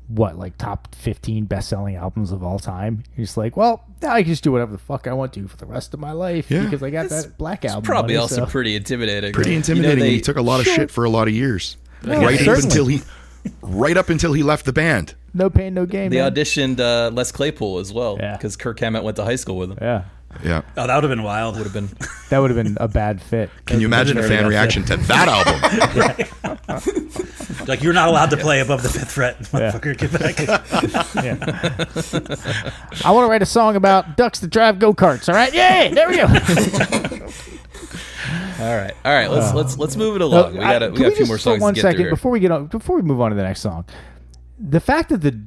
what like top 15 best-selling albums of all time you're just like well now i can just do whatever the fuck i want to for the rest of my life Yeah. because i got that black album Probably money, also so- pretty intimidating. pretty You know, intimidating they- he took a lot of shit for a lot of years Yeah, right up until he right up until he left the band no pain no gain They man. auditioned uh, Les Claypool as well Yeah. because Kirk Hammett went to high school with him. yeah yeah Oh, that would have been wild. Would have been that would have been a bad fit can you imagine a fan reaction to that album Like you're not allowed to play above the fifth fret, motherfucker. Get back. i want to write a song about ducks that drive go-karts all right yay there we go all right. All right, let's let's let's move it along. we Uh, I- got a, we can got a few just, more for songs one to get second, before we get on before we move on to the next song. The fact that the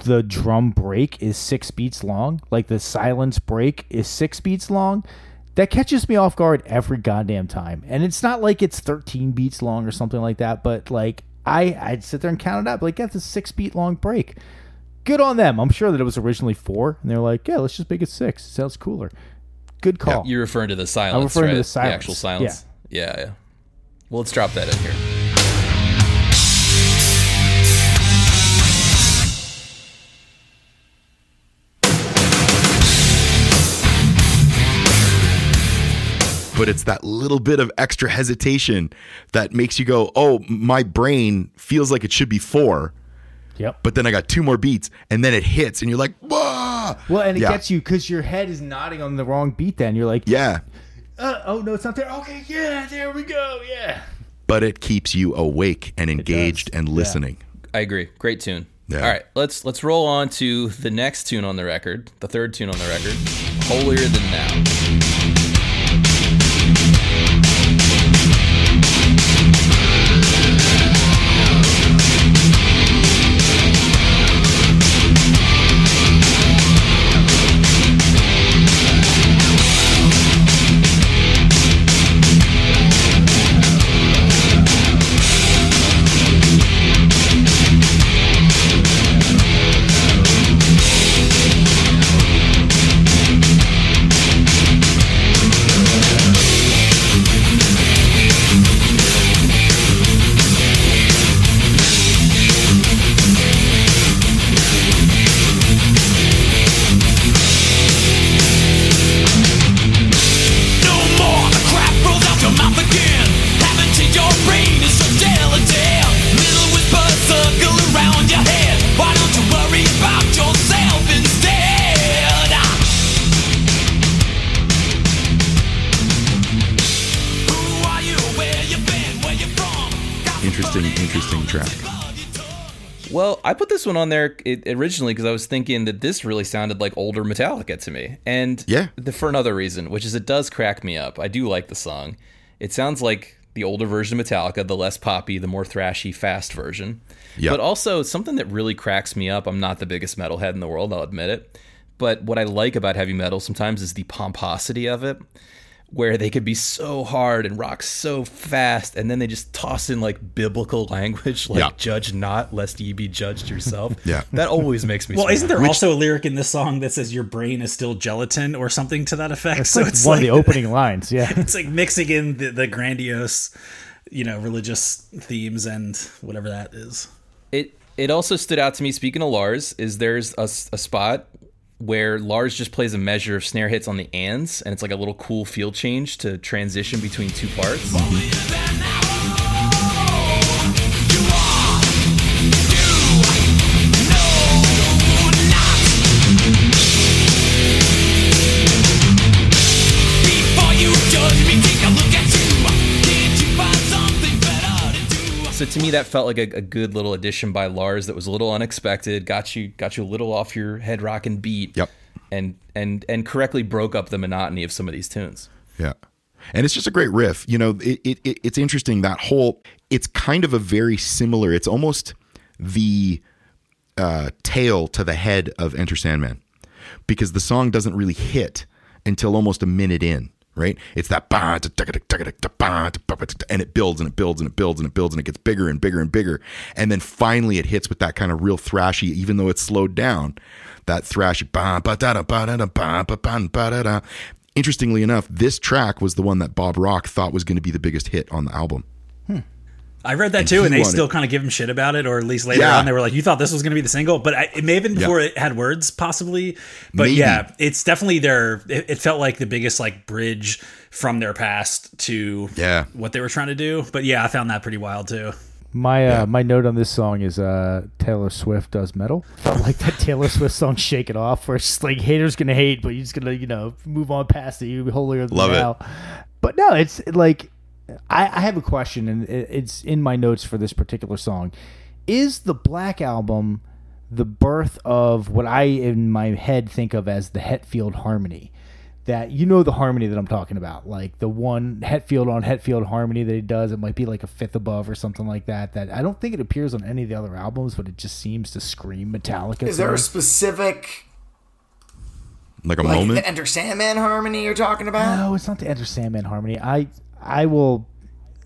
the drum break is six beats long, like the silence break is six beats long, that catches me off guard every goddamn time. And it's not like it's thirteen beats long or something like that, but like I I'd sit there and count it up like that's a six beat long break. Good on them. I'm sure that it was originally four, and they're like, yeah, let's just make it six. It sounds cooler. Good call. You're referring to the silence, I'm referring to the silence. actual silence. Yeah. yeah, Well, let's drop that in here. But it's that little bit of extra hesitation that makes you go, "Oh, my brain feels like it should be 4." Yep. But then I got two more beats and then it hits and you're like, "Whoa!" well, and it Yeah. gets you because your head is nodding on the wrong beat. Then you're like, Yeah. uh, oh no, it's not there. Okay, yeah, there we go. Yeah. But it keeps you awake and engaged and listening. I agree. Great tune. Yeah. All right, let's let's roll on to the next tune on the record, the third tune on the record, "Holier Than Thou." Track. to love you told. Well, I put this one on there originally because I was thinking that this really sounded like older Metallica to me, and Yeah. the, for another reason, which is it does crack me up. I do like the song. It sounds like the older version of Metallica, the less poppy, the more thrashy, fast version. Yeah. But also something that really cracks me up. I'm not the biggest metalhead in the world, I'll admit it. But what I like about heavy metal sometimes is the pomposity of it, where they could be so hard and rock so fast, and then they just toss in like biblical language, like Yeah. "Judge not, lest ye be judged yourself." Yeah. that always makes me. Well, smile. isn't there also a lyric in this song that says your brain is still gelatin or something to that effect? It's like one of the opening lines. Yeah. It's like mixing in the, the grandiose, you know, religious themes and whatever that is. it it also stood out to me speaking of lars is there's a spot where lars just plays a measure of snare hits on the ands and it's like a little cool feel change to transition between two parts So to me, that felt like a, a good little addition by Lars. That was a little unexpected. Got you got you a little off your head rocking beat. Yep. And and and correctly broke up the monotony of some of these tunes. Yeah. And it's just a great riff. You know, it, it, it- it's interesting that whole, it's kind of a very similar, it's almost the uh, tail to the head of Enter Sandman because the song doesn't really hit until almost a minute in, right? It's that and it builds and it builds and it builds and it builds and it gets bigger and bigger and bigger. And then finally it hits with that kind of real thrashy, even though it's slowed down, that thrashy. Interestingly enough, this track was the one that Bob Rock thought was going to be the biggest hit on the album. Hmm. I read that And too, and they wanted- still kind of give him shit about it, or at least later Yeah. on they were like, "You thought this was going to be the single," but I, it may have been Yeah. before it had words, possibly. But Maybe. yeah, it's definitely their. It, it felt like the biggest like bridge from their past to Yeah. what they were trying to do. But yeah, I found that pretty wild too. My uh, my note on this song is uh, Taylor Swift does metal. Felt like that Taylor Swift song "Shake It Off," where it's like haters gonna hate, but you're just gonna you know move on past it. You holier than Love it. But no, it's like I, I have a question, and it's in my notes for this particular song. Is the Black Album the birth of what I in my head think of as the Hetfield harmony? That you know the harmony that I'm talking about, like the one Hetfield on Hetfield harmony that he does. It might be like a fifth above or something like that. That I don't think it appears on any of the other albums, but it just seems to scream Metallica. Is there a specific Like a like moment. the Enter Sandman harmony you're talking about? No, it's not the Enter Sandman harmony. I I will.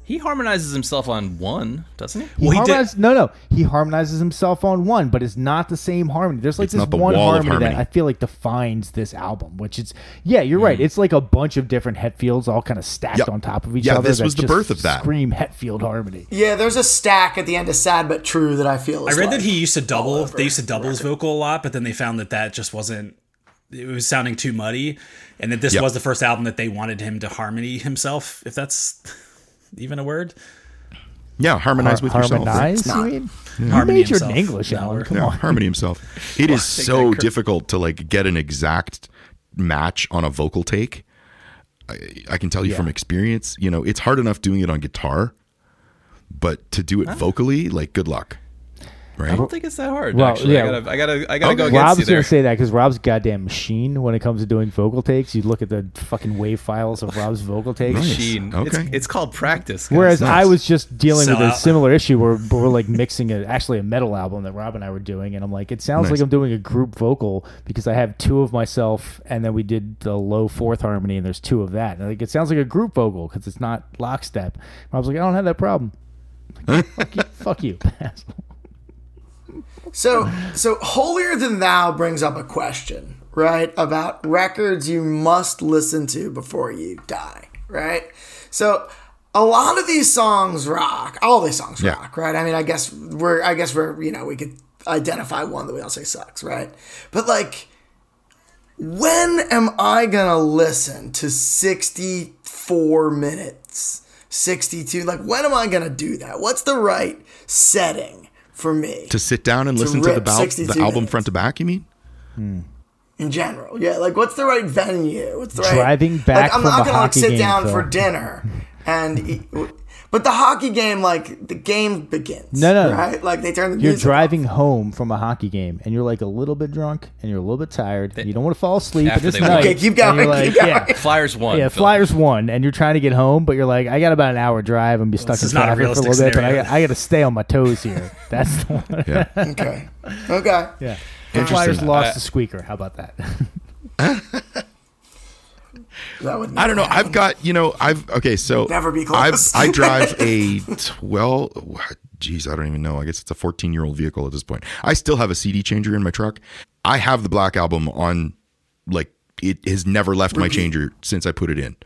He harmonizes himself on one, doesn't he? He Well, he did- harmonizes, no, no. He harmonizes himself on one, but it's not the same harmony. There's like It's this the one wall of harmony, that. I feel like defines this album. Which it's yeah, you're right. Hmm. It's like a bunch of different Hetfields all kind of stacked Yep. on top of each Yeah, other. Yeah, this that was the birth of that. Scream Hetfield harmony. Yeah, there's a stack at the end of Sad But True that I feel I read like that he used to double. They used to double his vocal a lot, but then they found that that just wasn't. It was sounding too muddy, and that this Yep. was the first album that they wanted him to harmony himself, if that's even a word. yeah, harmonize with yourself. Harmonize, not. you mean? You Harmony majored in himself. English, Alan. Come yeah, on. harmony himself. It is so difficult to like get an exact match on a vocal take. I, I can tell you Yeah. from experience, you know, it's hard enough doing it on guitar, but to do it vocally, like, good luck. I don't think it's that hard. Well, actually, yeah. I gotta, I gotta, I gotta go Rob's against you gonna say that because Rob's goddamn machine when it comes to doing vocal takes. You look at the fucking wave files of Rob's vocal takes. Nice. Machine. It's, Okay. it's called practice. guys. Whereas Nice. I was just dealing Sell with a similar issue where where we're like mixing a, actually a metal album that Rob and I were doing, and I'm like, it sounds Nice. like I'm doing a group vocal because I have two of myself, and then we did the low fourth harmony, and there's two of that. And like, it sounds like a group vocal because it's not lockstep. Rob's like, I don't have that problem. Like, fuck you, fuck you. asshole. So, so holier than thou brings up a question, right? About records you must listen to before you die, right? So, a lot of these songs rock. All these songs Yeah. rock, right? I mean, I guess we're, I guess we're, you know, we could identify one that we all say sucks, right? But like, when am I gonna listen to 64 minutes? 62 like when am i gonna do that what's the right setting for me to sit down and listen to the, bal- the album front to back, you mean? Hmm. in general. Yeah, like what's the right venue? What's the right Driving back Like I'm from not gonna like sit game, down Phil. for dinner and eat, but the hockey game like the game begins. No, no. right? Like they turn the You're music. driving home from a hockey game, and you're like a little bit drunk, and you're a little bit tired. and you don't want to fall asleep, but After it's they night. Okay, keep going, you're like, keep going. Yeah, Flyers won. Yeah, Phil. Flyers won, and you're trying to get home, but you're like, I got about an hour drive and be stuck this in is not a traffic for a realistic little bit, but I scenario. got, I got to stay on my toes here. That's the one. Yeah. Okay. Okay. yeah. The Flyers lost I- the squeaker. How about that? That would I don't know. I've got, you know, I've, okay, so Never be I've, close. I drive a 12, geez, I don't even know. I guess it's a 14 year old vehicle at this point. I still have a CD changer in my truck. I have the Black Album on, like, it has never left my changer since I put it in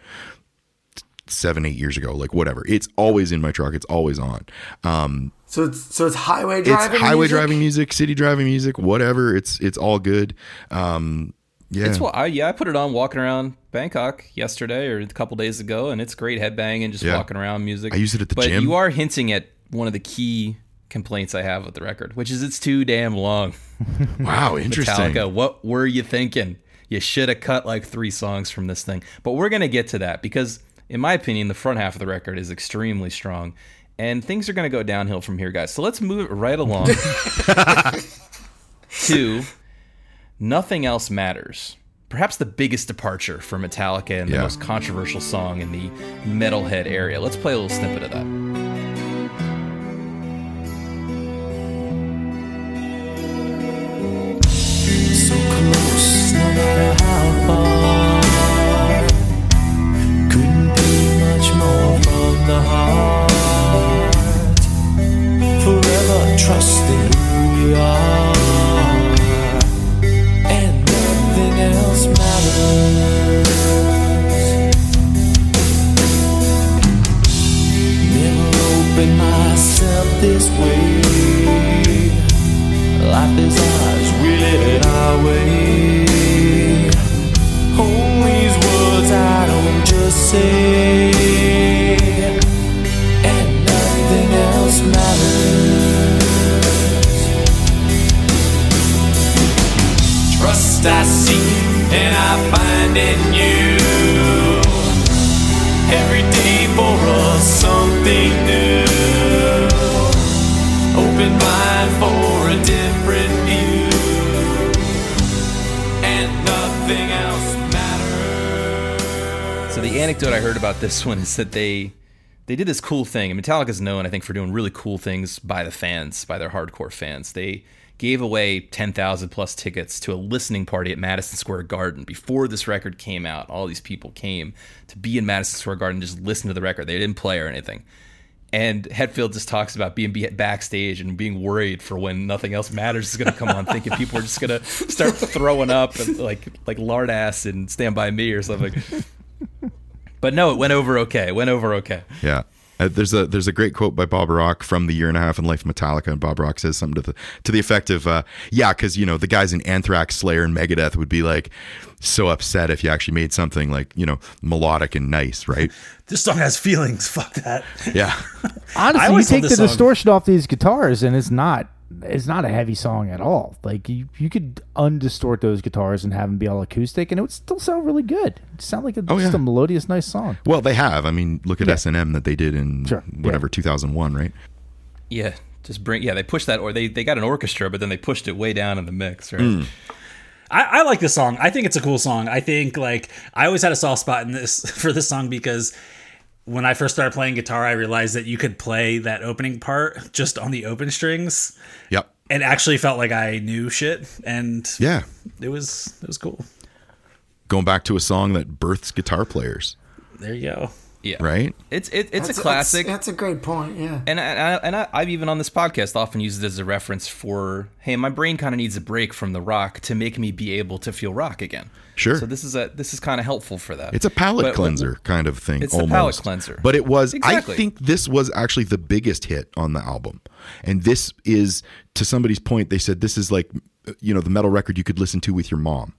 seven, eight years ago, like, whatever. It's always in my truck. It's always on. Um, So it's so it's highway driving. it's highway music? driving music, city driving music, whatever. It's, it's all good. Um, yeah. It's what I yeah I put it on walking around Bangkok yesterday or a couple days ago, and it's great headbanging, just Yeah. walking around music. I use it at the but gym. you are hinting at one of the key complaints I have with the record, which is it's too damn long. wow. Interesting. Metallica, what were you thinking? You should have cut like three songs from this thing. But we're gonna get to that because, in my opinion, the front half of the record is extremely strong, And things are going to go downhill from here, guys. So let's move it right along to Nothing Else Matters. Perhaps the biggest departure for Metallica and the Yeah. most controversial song in the metalhead area. Let's play a little snippet of that. So close, no how far. Couldn't be much more from the heart. Forever trusting who we are, Never myself this way. Life is ours, we live it our way. Hold these words I don't just say, and nothing else matters. Trust I seek and I find in you. Anecdote I heard about this one is that they they did this cool thing. And Metallica's known, I think, for doing really cool things by the fans, by their hardcore fans. They gave away 10,000 plus tickets to a listening party at Madison Square Garden before this record came out. All these people came to be in Madison Square Garden, just listen to the record. They didn't play or anything. And Hetfield just talks about being backstage and being worried for when nothing else matters is going to come on, thinking people are just going to start throwing up and like like lard ass and Stand by Me or something. But no, it went over okay. It went over okay. Yeah. Uh, there's a there's a great quote by Bob Rock from the year and a half in life of Metallica, and Bob Rock says something to the to the effect of, uh, "Yeah, because you know the guys in Anthrax, Slayer, and Megadeth would be like so upset if you actually made something like you know melodic and nice, right? This song has feelings. Fuck that. Yeah, Honestly, you always take the song. distortion off these guitars, and it's not it's not a heavy song at all. Like you, you could undistort those guitars and have them be all acoustic, and it would still sound really good. It sound like a, Oh, just yeah. a melodious, nice song. well they have. I mean, look at S and M that they did in Sure, whatever yeah. 2001, right? Yeah, just bring. Yeah, they pushed that, or they they got an orchestra, but then they pushed it way down in the mix. Right. Hmm. I, I like this song. I think it's a cool song. I think like I always had a soft spot in this for this song because when I first started playing guitar, I realized that you could play that opening part just on the open strings, Yep. and actually felt like I knew shit, and Yeah. it was it was cool. Going back to a song that births guitar players, There you go. Yeah. right? It's it, it's That's- a classic. That's, that's a great point. Yeah. and I, and, I, and I, I've even on this podcast often used it as a reference for, hey, my brain kind of needs a break from the rock to make me be able to feel rock again. Sure. So this is a this is kind of helpful for that. It's a palate But- cleanser kind of thing. It's a palate cleanser. But it was. Exactly. I think this was actually the biggest hit on the album, and this is to somebody's point. They said this is like, you know, the metal record you could listen to with your mom,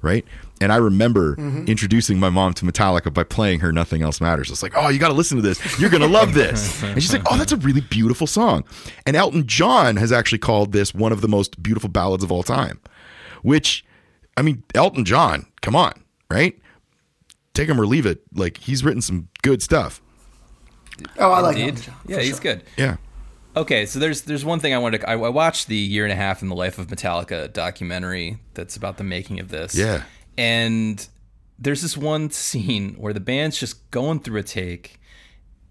right? And I remember mm-hmm. introducing my mom to Metallica by playing her "Nothing Else Matters." It's like, oh, you got to listen to this. You're gonna love this. And she's like, oh, that's a really beautiful song. And Elton John has actually called this one of the most beautiful ballads of all time, which. I mean, Elton John, come on, right? Take him or leave it. Like he's written some good stuff. Oh, I like Indeed. Elton John, Yeah, for he's good. Yeah. Okay, so there's there's one thing I wanted to. I, I watched the year and a half in the life of Metallica documentary that's about the making of this. Yeah. and there's this one scene where the band's just going through a take,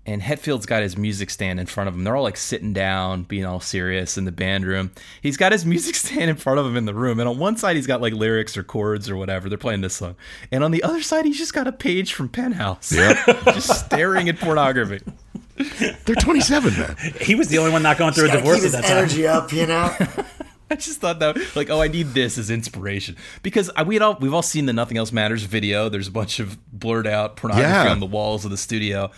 and Hetfield's got his music stand in front of him. They're all like sitting down, being all serious in the band room. He's got his music stand in front of him in the room, and on one side he's got like lyrics or chords or whatever. They're playing this song, and on the other side he's just got a page from Penthouse, just staring at pornography. They're 27, man. He was the only one not going through a divorce keep at his that time. energy up, you know. I just thought that like, oh, I need this as inspiration because we had all we've all seen the Nothing Else Matters video. There's a bunch of blurred out pornography Yeah. on the walls of the studio.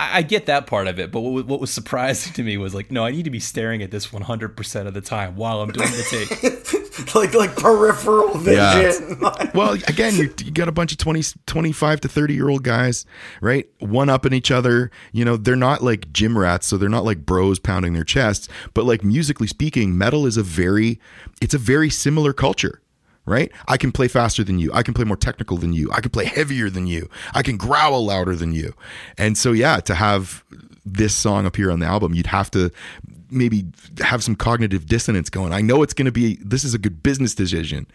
I, I get that part of it, but what, what was surprising to me was like, no, I need to be staring at this 100 percent of the time while I'm doing the take. like like peripheral Yeah. vision. Well, again, you, you got a bunch of 20, 25 to 30 year old guys, right? One up in each other. You know, they're not like gym rats, so they're not like bros pounding their chests. But like musically speaking, metal is a very, it's a very similar culture. Right? I can play faster than you. I can play more technical than you. I can play heavier than you. I can growl louder than you. And so, yeah, to have this song appear on the album, you'd have to maybe have some cognitive dissonance going. I know it's going to be this is a good business decision,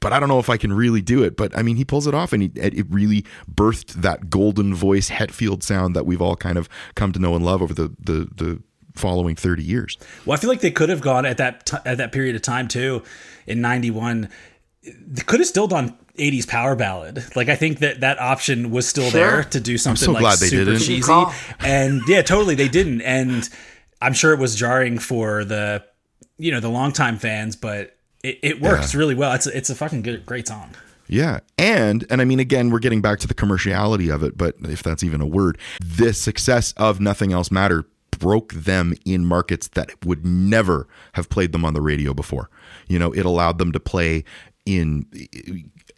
but I don't know if I can really do it. But I mean, he pulls it off, and he, it really birthed that golden voice Hetfield sound that we've all kind of come to know and love over the the the following 30 years. Well, I feel like they could have gone at that t- at that period of time too, in '91. They could have still done '80s power ballad. Like I think that that option was still Sure. there to do something so like super cheesy. And yeah, totally, they didn't. And I'm sure it was jarring for the you know the longtime fans, but it, it works really well. It's a, it's a fucking good, great song. Yeah. And and I mean again we're getting back to the commerciality of it, but if that's even a word, the success of Nothing Else Matter broke them in markets that would never have played them on the radio before. You know, it allowed them to play in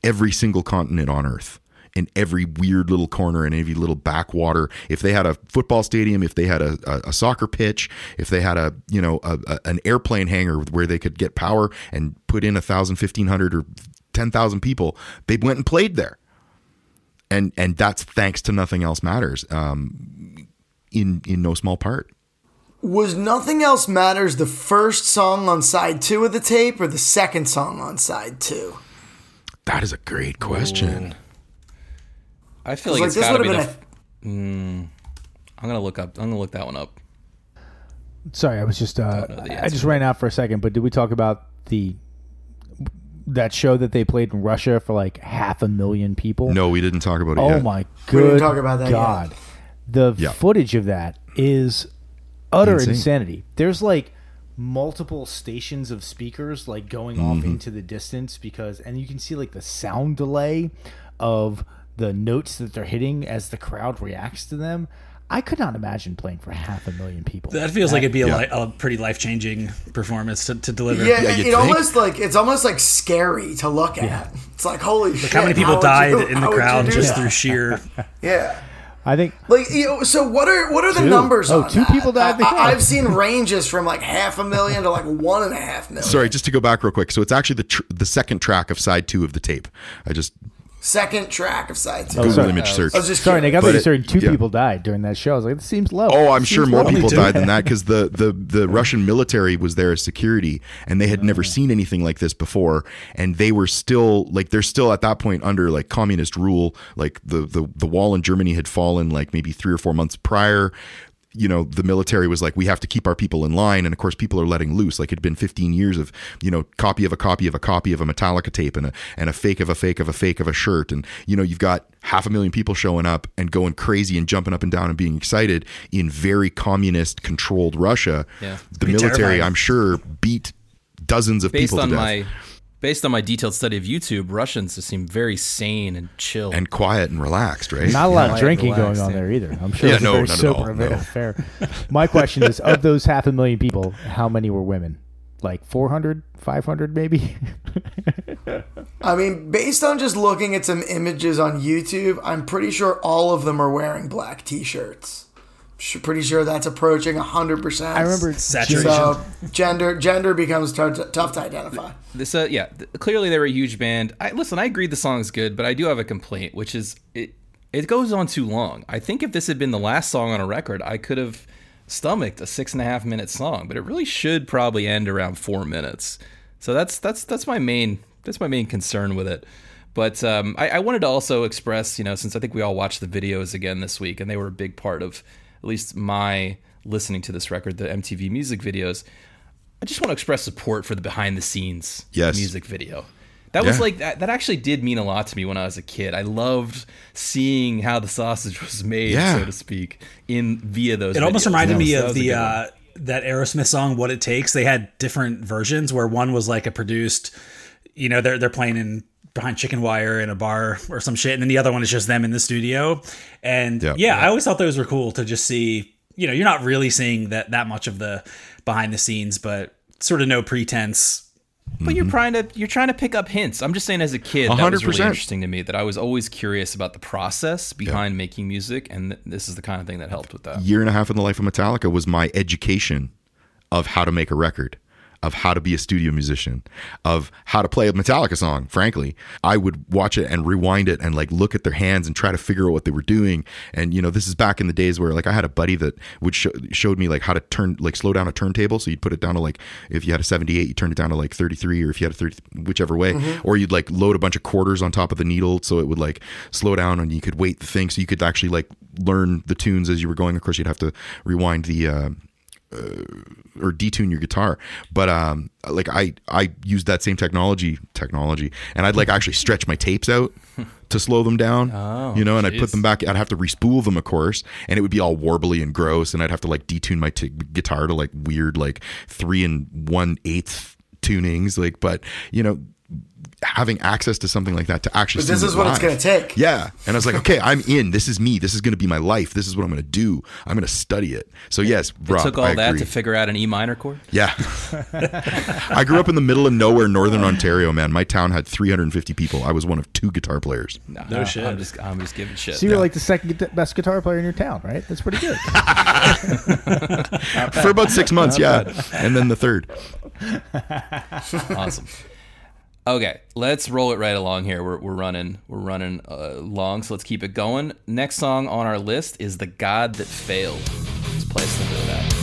every single continent on earth. In every weird little corner and every little backwater, if they had a football stadium, if they had a, a, a soccer pitch, if they had a you know a, a, an airplane hangar where they could get power and put in a thousand, fifteen hundred, or ten thousand people, they went and played there, and and that's thanks to nothing else matters, um, in in no small part. Was Nothing Else Matters the first song on side two of the tape or the second song on side two? That is a great question. I feel like, like it's this got to would be have the. been Mm, I'm gonna look up. I'm gonna look that one up. Sorry, I was just uh, know the I just ran out for a second. But did we talk about the that show that they played in Russia for like half a million people? No, we didn't talk about it Oh yet. my We didn't talk about that yet. God, the Yeah. footage of that is utter Insane. insanity. There's like multiple stations of speakers like going off Mm-hmm. into the distance because, and you can see like the sound delay of the notes that they're hitting as the crowd reacts to them. I could not imagine playing for half a million people. That feels like it'd be a, Yeah. li- a pretty life changing performance to, to deliver. Yeah, Yeah, it, it almost like it's almost like scary to look at. It's like holy shit! How many people would died you- in the crowd just that? through sheer? Yeah. I think Like you know, so what are what are the Two. numbers Oh, on two that? people died I, I've seen ranges from like half a million to like one and a half million. Sorry, just to go back real quick. So it's actually the tr- the second track of side two of the tape. I just Second track of side two. Google sorry. image search. I was just sorry, Nick. I curious. thought you it- said two yeah. people died during that show. I was like, this seems low. Oh, I'm Seems sure more low. people died than that because the, the, the Russian military was there as security and they had never seen anything like this before. And they were still like, they're still at that point under like communist rule. Like the, the, the wall in Germany had fallen like maybe three or four months prior. You know, the military was like, we have to keep our people in line. And of course, people are letting loose. Like it'd been 15 years of, you know, copy of a copy of a copy of a Metallica tape and a, and a fake of a fake of a fake of a shirt. And, you know, you've got half a million people showing up and going crazy and jumping up and down and being excited in very communist controlled Russia. Yeah. The military, terrifying. I'm sure, beat dozens of Based people on to death. My, based on my detailed study of YouTube, Russians just seem very sane and chill. and quiet and relaxed, right? Not a lot Yeah. of drinking Relaxed, going on yeah. there either. I'm sure Yeah, no, very not at sober all, no. affair. My question is, of those half a million people, how many were women? Like 400, 500 maybe? I mean, based on just looking at some images on YouTube, I'm pretty sure all of them are wearing black T-shirts. Sh- Pretty sure that's approaching hundred percent. I remember Saturation. So gender gender becomes t- t- tough to identify. This, uh, yeah, th- clearly they were a huge band. I listen. I agree the song's good, but I do have a complaint, which is it. It goes on too long. I think if this had been the last song on a record, I could have stomached a six and a half minute song, but it really should probably end around four minutes. So that's that's that's my main that's my main concern with it. But um, I, I wanted to also express, you know, since I think we all watched the videos again this week, and they were a big part of at least my listening to this record, the MTV music videos. I just want to express support for the behind the scenes Yes. music video. That was Yeah. like that, that actually did mean a lot to me when I was a kid. I loved seeing how the sausage was made, Yeah. so to speak, in via those. It almost reminded That me of the uh, that Aerosmith song "What It Takes." They had different versions where one was like a produced, you know, they're they're playing in behind chicken wire in a bar or some shit, and then the other one is just them in the studio. And Yeah. yeah, I always thought those were cool to just see. You know, you're not really seeing that that much of the behind the scenes, but sort of no pretense. But you're trying to you're trying to pick up hints. I'm just saying, as a kid, that was really 100%. interesting to me. That I was always curious about the process behind making music, and th- this is the kind of thing that helped with that. year and a half in the life of Metallica was my education of how to make a record. Of how to be a studio musician, of how to play a Metallica song. Frankly, I would watch it and rewind it and like look at their hands and try to figure out what they were doing. And you know, this is back in the days where like I had a buddy that would show, showed me like how to turn like slow down a turntable. So you'd put it down to like if you had a 78, you turn it down to like 33, or if you had a 30, whichever way, or you'd like load a bunch of quarters on top of the needle so it would like slow down and you could wait the thing so you could actually like learn the tunes as you were going. Of course, you'd have to rewind the. Uh, or detune your guitar. But um, like I I used that same technology technology, and I'd like actually stretch my tapes out to slow them down. Oh, you know, and I'd put them back. I'd have to respool them, of course, and it would be all warbly and gross, and I'd have to like detune my t- guitar to like weird like three and one eighth tunings. Like, but you know. Having access to something like that to actually, But this is it what it's gonna take. Yeah, and I was like, okay, I'm in. This is me. This is going to be my life. This is what I'm going to do. I'm going to study it. So yes, It Rob, took all I that agree. to figure out an E minor chord. Yeah. I grew up in the middle of nowhere, northern Ontario, man. My town had 350 people. I was one of two guitar players. No, No shit. I'm just I'm just giving shit. So you're like the second best guitar player in your town, right? That's pretty good. For about six months, yeah. And then the third. awesome. Okay, let's roll it right along here. We're, we're running we're running uh, long, so let's keep it going. Next song on our list is "The God That Failed." Let's play of that.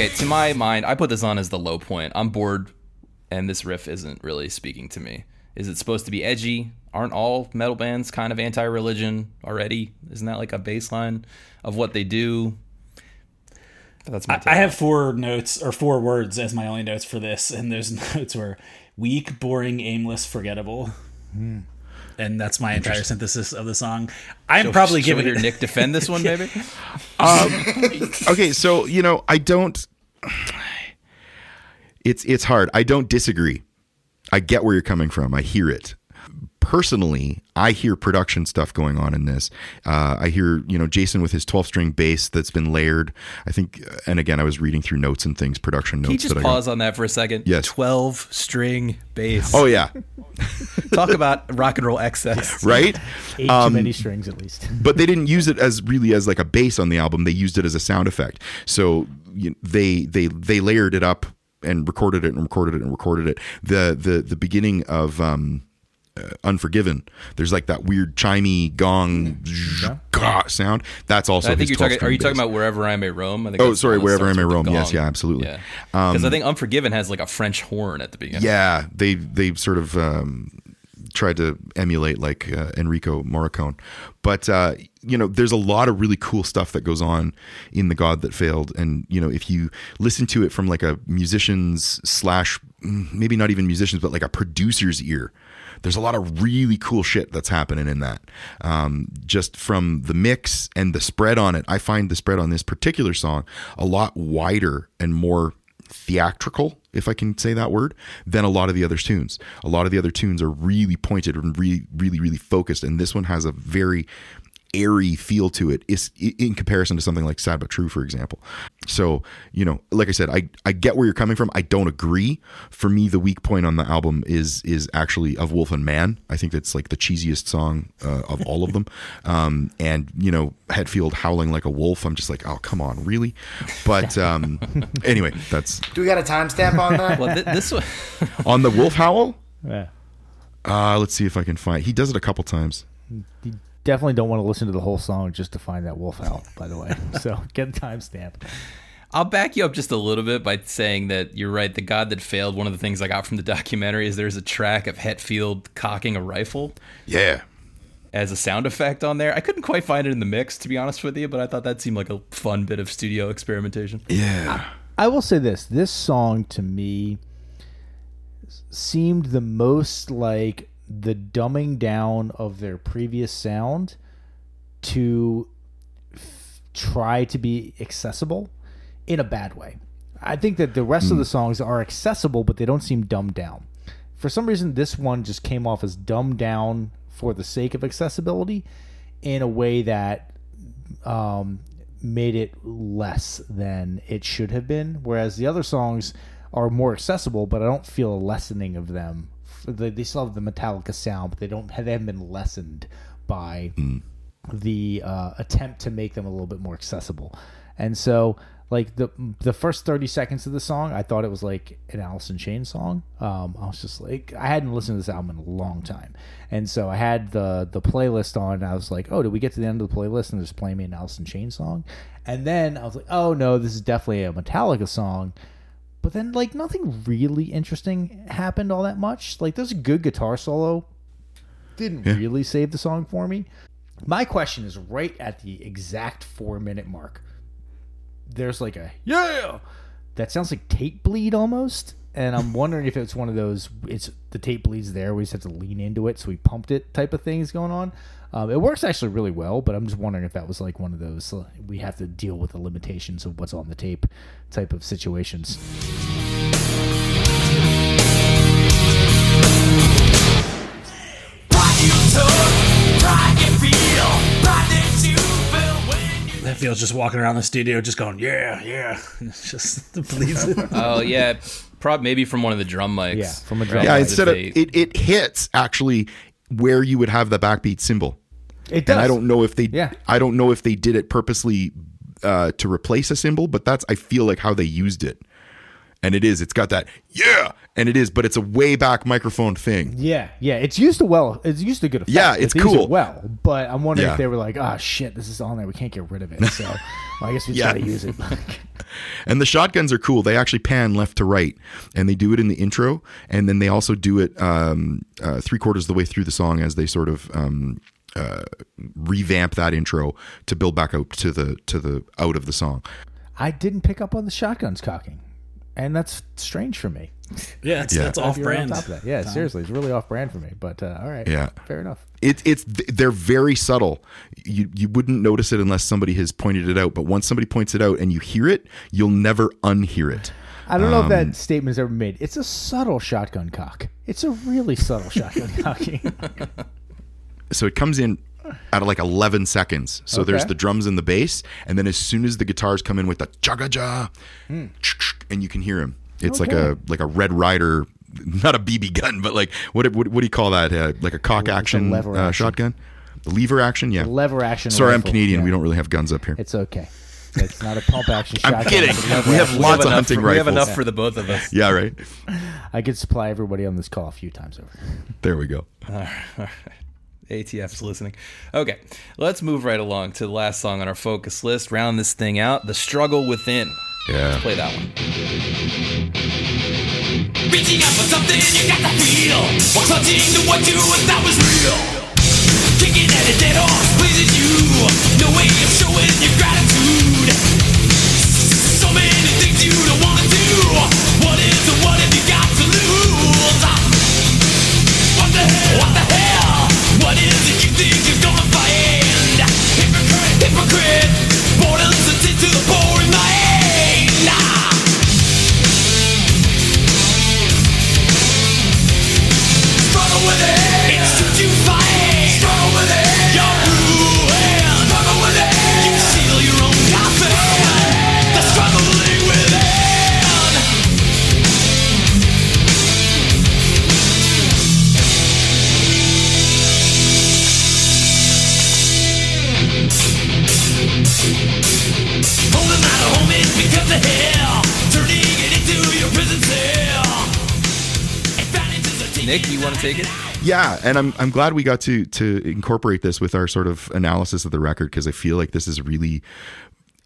Okay, to my mind, I put this on as the low point. I'm bored, and this riff isn't really speaking to me. Is it supposed to be edgy? Aren't all metal bands kind of anti-religion already? Isn't that like a baseline of what they do? That's my. I, I have four notes or four words as my only notes for this, and those notes were weak, boring, aimless, forgettable. Hmm. And that's my entire synthesis of the song. I'm it. probably Shall giving hear it. Nick defend this one, maybe. Um, okay, so, you know, I don't It's it's hard. I don't disagree. I get where you're coming from. I hear it. Personally, I hear production stuff going on in this. Uh, I hear, you know, Jason with his 12 string bass that's been layered. I think, and again, I was reading through notes and things, production notes. Can you just that I pause on that for a second? Yes. Twelve string bass. Oh yeah, Talk about rock and roll excess. right. Eight too many strings at least. but they didn't use it as really as like a bass on the album. They used it as a sound effect. So you, they they they layered it up and recorded it and recorded it and recorded it. The the the beginning of um, uh, Unforgiven. There's like that weird chimey gong gah sound. That's also. I think his you're talking. Are you string talking about wherever I may roam? I think Oh, sorry, the one that Wherever I May Roam. Yes, yeah, absolutely. Yeah, because I think Unforgiven has like a French horn at the beginning. Yeah, they they sort of um, tried to emulate like uh, Enrico Morricone, but uh, you know, there's a lot of really cool stuff that goes on in the God that failed, and you know, if you listen to it from like a musician's slash mm, maybe not even musicians, but like a producer's ear. There's a lot of really cool shit that's happening in that. Um, just from the mix and the spread on it, I find the spread on this particular song a lot wider and more theatrical, if I can say that word, than a lot of the other tunes. A lot of the other tunes are really pointed and really, really, really focused, and this one has a very airy feel to it is in comparison to something like sad but true for example so you know like i said i i get where you're coming from i don't agree for me the weak point on the album is is actually of wolf and man i think that's like the cheesiest song uh, of all of them um and you know hetfield howling like a wolf i'm just like oh come on really but um anyway that's Do we got a timestamp on that? Well, th- this one. on the wolf howl Yeah. Uh, let's see if I can find. He does it a couple times. You definitely don't want to listen to the whole song just to find that wolf out, by the way. so get a timestamp. I'll back you up just a little bit by saying that you're right. The God that failed. One of the things I got from the documentary is there's a track of Hetfield cocking a rifle Yeah. as a sound effect on there. I couldn't quite find it in the mix, to be honest with you, but I thought that seemed like a fun bit of studio experimentation. Yeah. I will say this: this song to me seemed the most like the dumbing down of their previous sound to f- try to be accessible in a bad way. I think that the rest of the songs are accessible, but they don't seem dumbed down. For some reason, this one just came off as dumbed down for the sake of accessibility in a way that um, made it less than it should have been. Whereas the other songs are more accessible, but I don't feel a lessening of them. They, they still have the Metallica sound, but they don't have, they haven't been lessened by the uh, attempt to make them a little bit more accessible. And so, like the the first thirty seconds of the song, I thought it was like an Alice in Chains song. Um, I was just like, I hadn't listened to this album in a long time, and so I had the the playlist on. And I was like, oh, did we get to the end of the playlist and just playing me an Alice in Chains song? And then I was like, oh no, this is definitely a Metallica song. But then, like, nothing really interesting happened all that much. Like, there's a good guitar solo. Didn't really save the song for me. My question is right at the exact four minute mark. There's like a yeah that sounds like tape bleed almost, and I'm wondering if it's one of those it's the tape bleeds there. We just have to lean into it, so we pumped it type of things going on. Um, it works actually really well, but I'm just wondering if that was like one of those uh, we have to deal with the limitations of what's on the tape type of situations. Pride you took, pride you feel, pride that you felt when you That feels just walking around the studio, just going, yeah, yeah. Just the bleeds. Oh yeah, prob maybe from one of the drum mics. Yeah, from a drum Yeah. mic. Instead of it, it hits actually where you would have the backbeat cymbal. It does. And I don't know if they. Yeah. I don't know if they did it purposely uh, to replace a cymbal, but that's I feel like how they used it. And it is. It's got that yeah, and it is, but it's a way back microphone thing. Yeah, yeah, it's used to well. It's used to good effect. Yeah, it's used it cool. well, but I'm wondering Yeah. if they were like, "Ah, shit, this is on there. We can't get rid of it." So, well, I guess we just Yeah. gotta use it. And the shotguns are cool. They actually pan left to right, and they do it in the intro, and then they also do it um, uh, three quarters of the way through the song as they sort of um, uh, revamp that intro to build back out to the to the out of the song. I didn't pick up on the shotguns cocking, and that's strange for me. yeah, it's, Yeah. it's off brand. of that. Yeah, seriously, it's really off brand for me. But uh, all right, Yeah. fair enough. It, it's they're very subtle. You you wouldn't notice it unless somebody has pointed it out. But once somebody points it out and you hear it, you'll never unhear it. I don't know if Um, that statement is ever made. It's a subtle shotgun cock. It's a really subtle shotgun cocking. so it comes in at like 11 seconds. So there's the drums and the bass, and then as soon as the guitars come in with the chugga ja, and you can hear him. It's like a like a Red Ryder, not a BB gun, but like what what, what do you call that? Uh, like a cock action, lever uh, action. shotgun, the lever action. Yeah, Lever action. Sorry, I'm. Canadian. Yeah. We don't really have guns up here. It's okay. It's not a pump action I'm kidding. it's a lever We have action. lots of hunting for, We have rifles. enough for the both of us. yeah, right. I could supply everybody on this call a few times over. There we go. ATF's listening. Okay, let's move right along to the last song on our focus list. Round this thing out. The struggle within. Yeah. Let's Play that one. Reaching out for something you got to feel While clutching to what you thought was real Kicking at a dead horse pleases you No way of showing your gratitude So many things you don't want to do What is and what have you got to lose? What the hell? What the you think you're gonna find? Hypocrite, hypocrite Boredom's a tip to the mind Nah Struggle with it. Want to take it? Yeah, and I'm I'm glad we got to to incorporate this with our sort of analysis of the record because I feel like this is really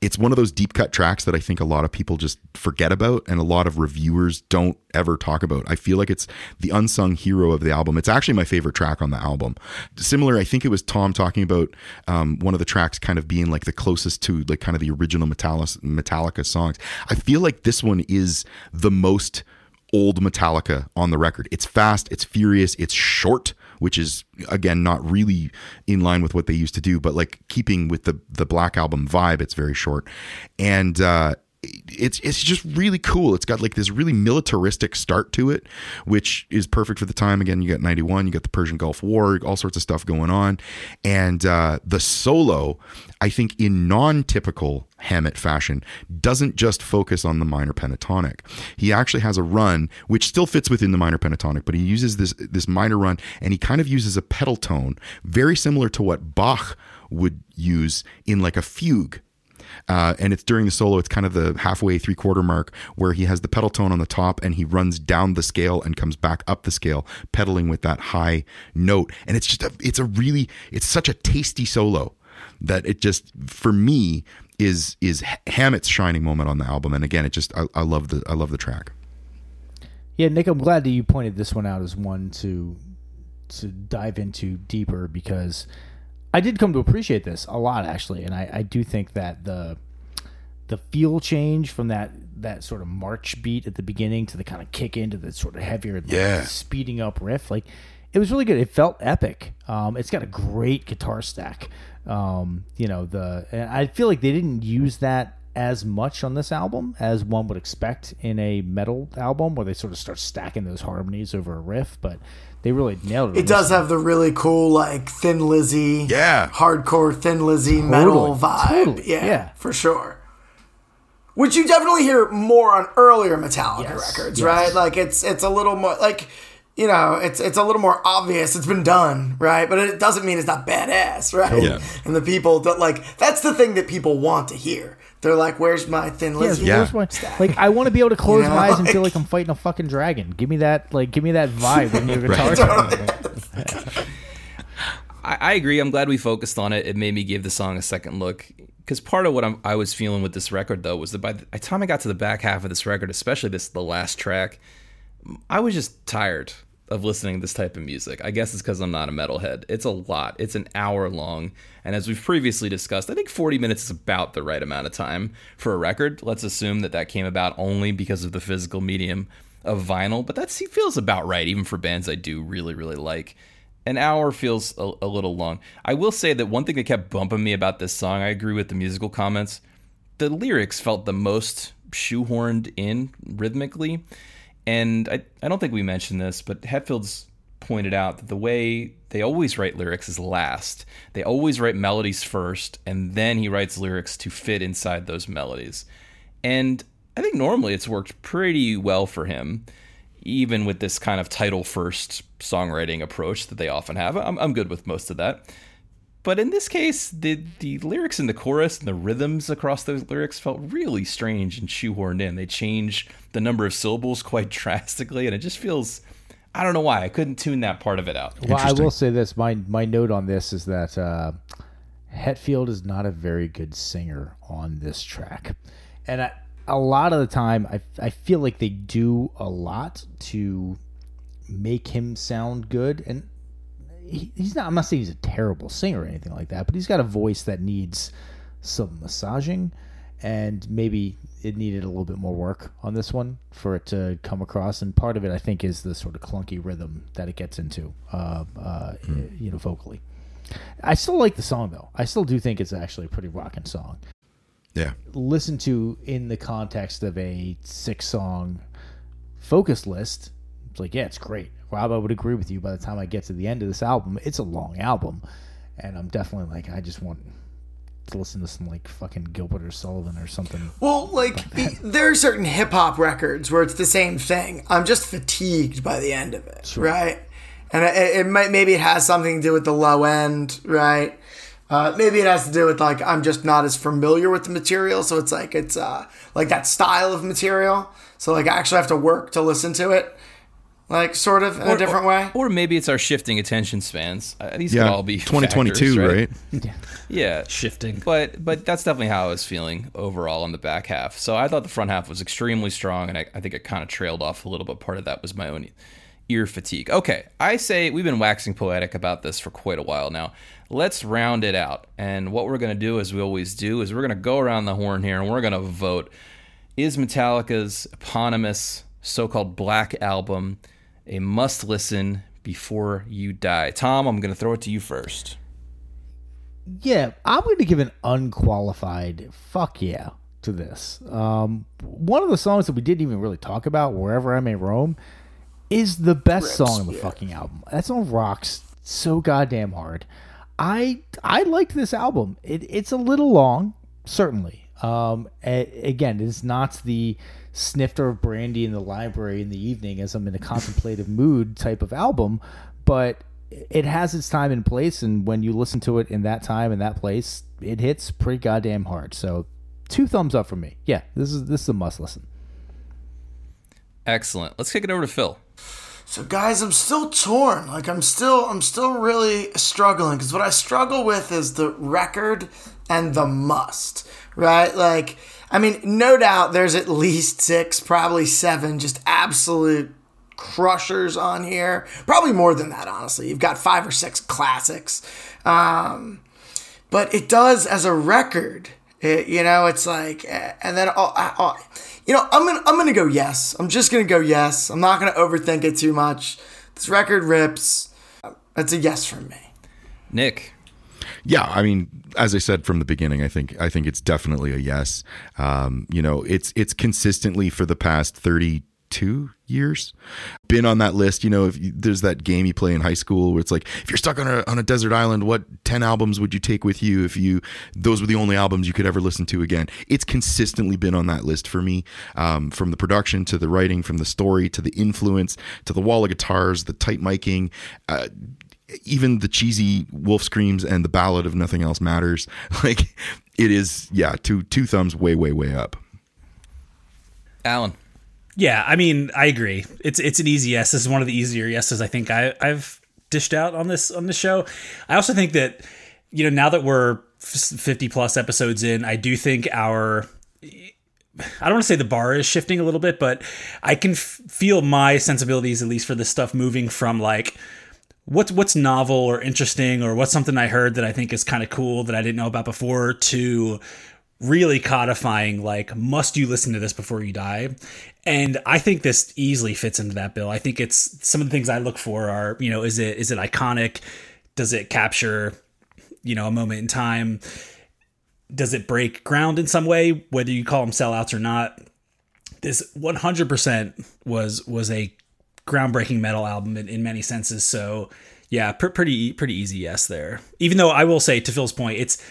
it's one of those deep cut tracks that I think a lot of people just forget about and a lot of reviewers don't ever talk about. I feel like it's the unsung hero of the album. It's actually my favorite track on the album. Similar, I think it was Tom talking about um, one of the tracks kind of being like the closest to like kind of the original Metallica, Metallica songs. I feel like this one is the most old Metallica on the record. It's fast, it's furious, it's short, which is again not really in line with what they used to do, but like keeping with the the Black Album vibe, it's very short. And uh it's it's just really cool. It's got like this really militaristic start to it, which is perfect for the time. Again, you got 91, you got the Persian Gulf War, all sorts of stuff going on. And uh the solo, I think in non-typical Hammett fashion, doesn't just focus on the minor pentatonic. He actually has a run which still fits within the minor pentatonic, but he uses this this minor run and he kind of uses a pedal tone very similar to what Bach would use in like a fugue. Uh, and it's during the solo, it's kind of the halfway, three quarter mark where he has the pedal tone on the top and he runs down the scale and comes back up the scale, pedaling with that high note. And it's just, a, it's a really, it's such a tasty solo that it just, for me, is is Hammett's shining moment on the album. And again, it just, I, I love the, I love the track. Yeah, Nick, I'm glad that you pointed this one out as one to to dive into deeper because I did come to appreciate this a lot actually, and I, I do think that the the feel change from that that sort of march beat at the beginning to the kind of kick into the sort of heavier, like, Yeah. speeding up riff, like it was really good. It felt epic. Um, it's got a great guitar stack. Um, you know the, and I feel like they didn't use that as much on this album as one would expect in a metal album where they sort of start stacking those harmonies over a riff, but they really nailed it. It does have the really cool, like Thin Lizzy, Yeah. hardcore Thin Lizzy metal vibe. totally, Yeah, yeah. for sure. Which you definitely hear more on earlier Metallica Yes, records, yes. right? Like it's it's a little more like you know it's it's a little more obvious. It's been done, right? But it doesn't mean it's not badass, right? Yeah. And the people that like that's the thing that people want to hear. They're like, "Where's my Thin Yeah, Lizzy?" Yeah. where's my- like I want to be able to close You know, my eyes and feel like- like I'm fighting a fucking dragon. Give me that, like, give me that vibe when your guitar. I, I agree. I'm glad we focused on it. It made me give the song a second look. Because part of what I'm, I was feeling with this record, though, was that by the time I got to the back half of this record, especially this the last track, I was just tired of listening to this type of music. I guess it's because I'm not a metalhead. It's a lot. It's an hour long, and as we've previously discussed, I think 40 minutes is about the right amount of time for a record. Let's assume that that came about only because of the physical medium of vinyl, but that feels about right, even for bands I do really, really like an hour feels a, a little long. I will say that one thing that kept bumping me about this song, I agree with the musical comments. The lyrics felt the most shoehorned in rhythmically. And I, I don't think we mentioned this, but Hetfield's pointed out that the way they always write lyrics is last. They always write melodies first, and then he writes lyrics to fit inside those melodies. And I think normally it's worked pretty well for him even with this kind of title first songwriting approach that they often have. I'm, I'm good with most of that. But in this case, the the lyrics in the chorus and the rhythms across those lyrics felt really strange and shoehorned in. They change the number of syllables quite drastically, and it just feels I don't know why I couldn't tune that part of it out. Well, I will say this. My my note on this is that uh, Hetfield is not a very good singer on this track, and I, a lot of the time, I I feel like they do a lot to make him sound good, and he, he's not. I'm not saying he's a terrible singer or anything like that, but he's got a voice that needs some massaging, and maybe it needed a little bit more work on this one for it to come across. And part of it, I think, is the sort of clunky rhythm that it gets into, uh, uh, you know, vocally. I still like the song though. I still do think it's actually a pretty rocking song. Yeah. Listen to in the context of a six song focus list. It's like, yeah, it's great. Rob, I would agree with you. By the time I get to the end of this album, it's a long album, and I'm definitely like, I just want to listen to some like fucking Gilbert or Sullivan or something. Well, like there are certain hip hop records where it's the same thing. I'm just fatigued by the end of it, right? And it, it might maybe it has something to do with the low end, right? Uh, maybe it has to do with like I'm just not as familiar with the material, so it's like it's uh, like that style of material. So like I actually have to work to listen to it. Like sort of in a different way. Or maybe it's our shifting attention spans. Uh, these could all be 2022, factors, right? Yeah, Shifting. but but that's definitely how I was feeling overall on the back half. So I thought the front half was extremely strong, and I, I think it kind of trailed off a little bit. Part of that was my own ear fatigue. Okay, I say we've been waxing poetic about this for quite a while now. Let's round it out, and what we're gonna do, as we always do, is we're gonna go around the horn here, and we're gonna vote: Is Metallica's eponymous so-called Black album a must-listen before you die? Tom, I'm gonna throw it to you first. Yeah, I'm going to give an unqualified fuck yeah to this. Um, one of the songs that we didn't even really talk about, Wherever I May Roam, is the best song on the fucking album. That song rocks so goddamn hard. I I liked this album. It, it's a little long, certainly. Um, a- again, it's not the snifter of brandy in the library in the evening as I'm in a contemplative mood type of album, but it has its time and place, and when you listen to it in that time and that place, it hits pretty goddamn hard. So, two thumbs up for me. Yeah, this is this is a must listen. Excellent. Let's kick it over to Phil. So guys, I'm still torn. Like I'm still I'm still really struggling cuz what I struggle with is the record and the must, right? Like I mean, no doubt there's at least 6, probably 7 just absolute crushers on here. Probably more than that, honestly. You've got 5 or 6 classics. Um but it does as a record. It, you know, it's like, and then, I- oh, you know, I'm gonna, I'm gonna go yes. I'm just gonna go yes. I'm not gonna overthink it too much. This record rips. It's a yes from me. Nick. Yeah, I mean, as I said from the beginning, I think I think it's definitely a yes. Um, you know, it's it's consistently for the past thirty two years been on that list. You know, if you, there's that game you play in high school where it's like, if you're stuck on a on a desert island, what ten albums would you take with you if you those were the only albums you could ever listen to again? It's consistently been on that list for me, um, from the production to the writing, from the story to the influence to the wall of guitars, the tight miking. Uh, even the cheesy wolf screams and the ballad of nothing else matters like it is yeah two two thumbs way way way up Alan. Yeah, I mean, I agree. It's it's an easy yes. This is one of the easier yeses I think I, I've dished out on this on this show. I also think that you know now that we're fifty plus episodes in, I do think our I don't want to say the bar is shifting a little bit, but I can f- feel my sensibilities at least for this stuff moving from like what's what's novel or interesting or what's something I heard that I think is kind of cool that I didn't know about before to really codifying like must you listen to this before you die and i think this easily fits into that bill. I think it's some of the things i look for are you know is it is it iconic? Does it capture you know a moment in time? Does it break ground in some way whether you call them sellouts or not? This 100% was was a groundbreaking metal album in, in many senses. So yeah pr- pretty pretty easy yes there. Even though i will say to phil's point it's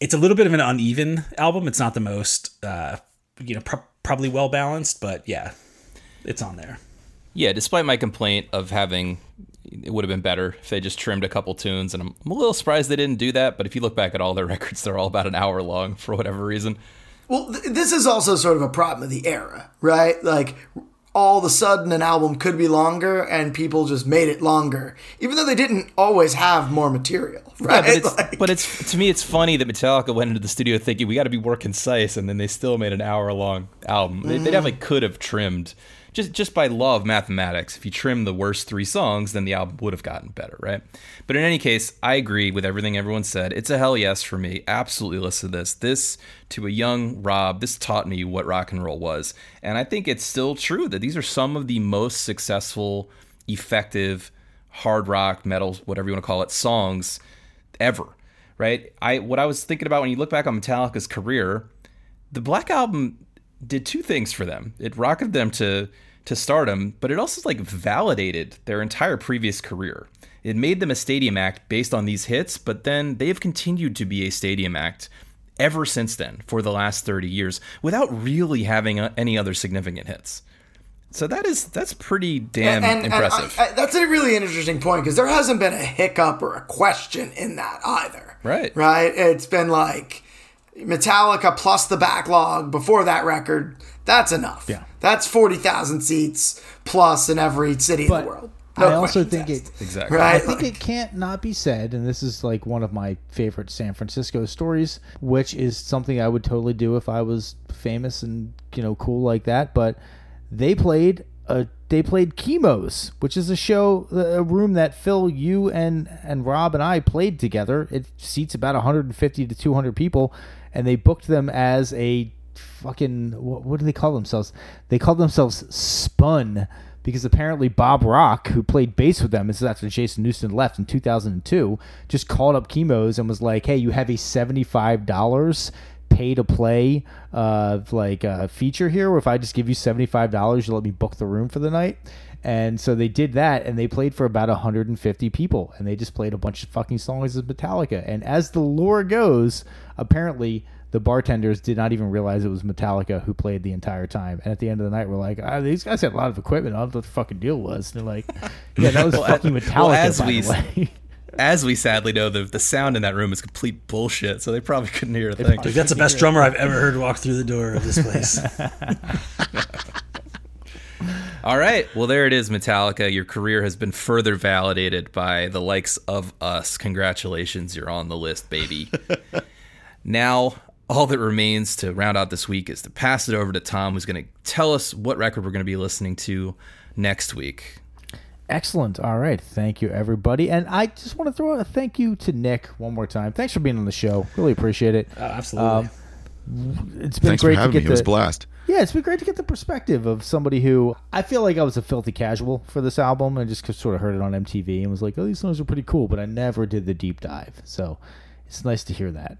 it's a little bit of an uneven album. It's not the most uh you know probably well balanced but yeah it's on there Yeah, despite my complaint of having it would have been better if they just trimmed a couple tunes, and I'm, I'm a little surprised they didn't do that. But if you look back at all their records, they're all about an hour long for whatever reason. Well, th- this is also sort of a problem of the era, right? Like all of a sudden an album could be longer and people just made it longer even though they didn't always have more material right Yeah, but it's Like- but it's to me it's funny that Metallica went into the studio thinking we got to be more concise, and then they still made an hour long album. They, they mm. definitely could have trimmed just just by law of mathematics. If you trim the worst three songs, then the album would have gotten better, right? But in any case, I agree with everything everyone said. It's a hell yes for me. Absolutely listen to this. This to a young Rob, this taught me what rock and roll was, and I think it's still true that these are some of the most successful, effective hard rock, metal, whatever you want to call it, songs ever, right? I what I was thinking about when you look back on Metallica's career, the Black Album did two things for them. It rocketed them to to stardom, but it also like validated their entire previous career. It made them a stadium act based on these hits, but then they've continued to be a stadium act ever since then for the last 30 years without really having uh, any other significant hits. So that is that's pretty damn and, and impressive. I- I- that's a really interesting point because there hasn't been a hiccup or a question in that either. Right. Right. It's been like Metallica plus the backlog before that record. That's enough. Yeah. That's forty thousand seats plus in every city in the world. No I also think asked. it. Exactly. Right. I think it can't not be said, and this is like one of my favorite San Francisco stories, which is something I would totally do if I was famous and you know cool like that. But they played a they played Kimo's, which is a show, a room that Phil, you and and Rob and I played together. It seats about 150 to 200 people, and they booked them as a fucking what, what do they call themselves? They called themselves Spun because apparently Bob Rock, who played bass with them, this is after Jason Newsted left in 2002, just called up Kimo's and was like, "Hey, you have a seventy-five dollars pay to play uh, like uh, feature here, where if I just give you seventy-five dollars, you let me book the room for the night." And so they did that, and they played for about 150 people, and they just played a bunch of fucking songs of Metallica. And as the lore goes, apparently the bartenders did not even realize it was Metallica who played the entire time. And at the end of the night, we're like, ah, these guys had a lot of equipment. I don't know what the fucking deal was. And they're like, yeah, that was fucking Metallica, well, as by we- the way. As we sadly know, the the sound in that room is complete bullshit, so they probably couldn't hear a thing. Dude, that's the best drummer I've ever heard walk through the door of this place. All right. Well, there it is, Metallica. Your career has been further validated by the likes of us. Congratulations. You're on the list, baby. now, all that remains to round out this week is to pass it over to Tom, who's going to tell us what record we're going to be listening to next week. Excellent. All right. Thank you, everybody. And I just want to throw out a thank you to Nick one more time. Thanks for being on the show. Really appreciate it. Uh, absolutely. Um, It's been Thanks great for having to me. get It was a blast. Yeah, it's been great to get the perspective of somebody who I feel like I was a filthy casual for this album. I just sort of heard it on MTV and was like, "Oh, these songs are pretty cool," but I never did the deep dive. So it's nice to hear that.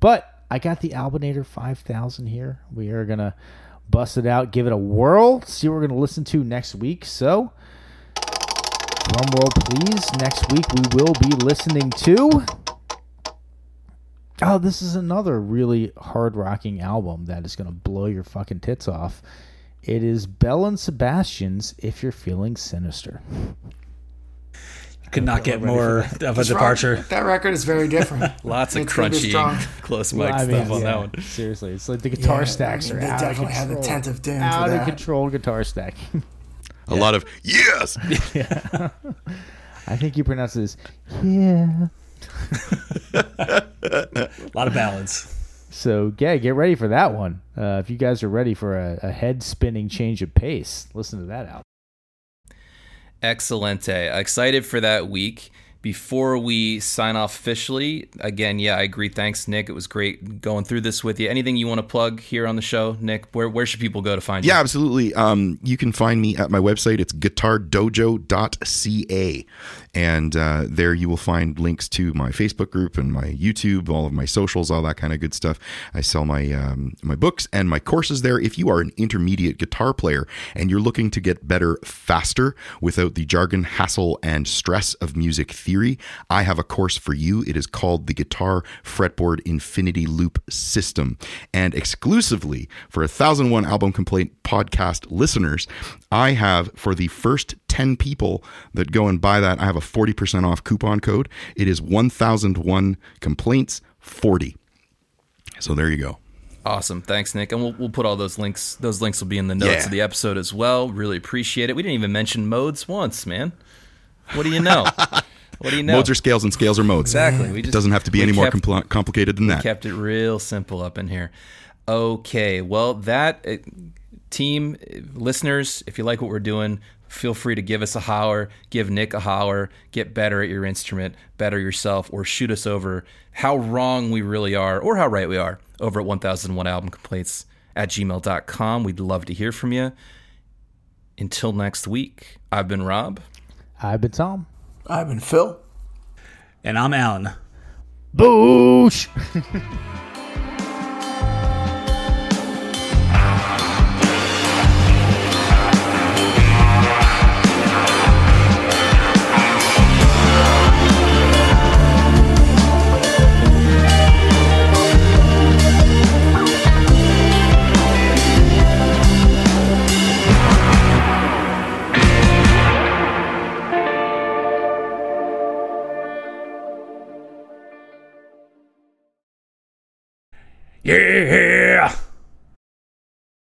But I got the Albinator 5000 here. We are gonna bust it out, give it a whirl, see what we're gonna listen to next week. So, drum roll, please. Next week we will be listening to. Oh, this is another really hard rocking album that is going to blow your fucking tits off. It is Belle and Sebastian's If You're Feeling Sinister. Could not get more of a That's right. departure. That record is very different. Lots of It's gonna crunchy, close mic I mean, stuff on that one. Seriously, it's like the guitar Yeah, stacks I mean, are they out of definitely have control. the tent of doom for out of control guitar stack. A lot of yes. I think you pronounce this. Yeah. A lot of balance. So yeah, get ready for that one. Uh, if you guys are ready for a, a head spinning change of pace, listen to that album. Excelente. Excited for that week. Before we sign off officially, again, yeah, I agree. Thanks, Nick. It was great going through this with you. Anything you want to plug here on the show, Nick? Where, where should people go to find you? Yeah, absolutely. Um, you can find me at my website. It's guitardojo.ca. And uh, there you will find links to my Facebook group and my YouTube, all of my socials, all that kind of good stuff. I sell my um, my books and my courses there. If you are an intermediate guitar player and you're looking to get better faster without the jargon, hassle, and stress of music theory, I have a course for you. It is called the Guitar Fretboard Infinity Loop System. And exclusively for a 1001 Album Complaint podcast listeners, I have for the first 10 people that go and buy that, I have a 40% off coupon code. It is 1001 complaints 40. So there you go. Awesome. Thanks, Nick. And we'll, we'll put all those links. Those links will be in the notes Yeah. of the episode as well. Really appreciate it. We didn't even mention modes once, man. What do you know? what do you know? Modes are scales and scales are modes. Exactly. We It doesn't have to be any more compl- complicated than that. kept it real simple up in here. Okay, well, that uh, team uh, listeners, if you like what we're doing, feel free to give us a holler, give Nick a holler, get better at your instrument, better yourself, or shoot us over how wrong we really are or how right we are over at 1001 album complaints at gmail.com. We'd love to hear from you. Until next week, I've been Rob. I've been Tom. I've been Phil. And I'm Alan. Boosh. Yeah.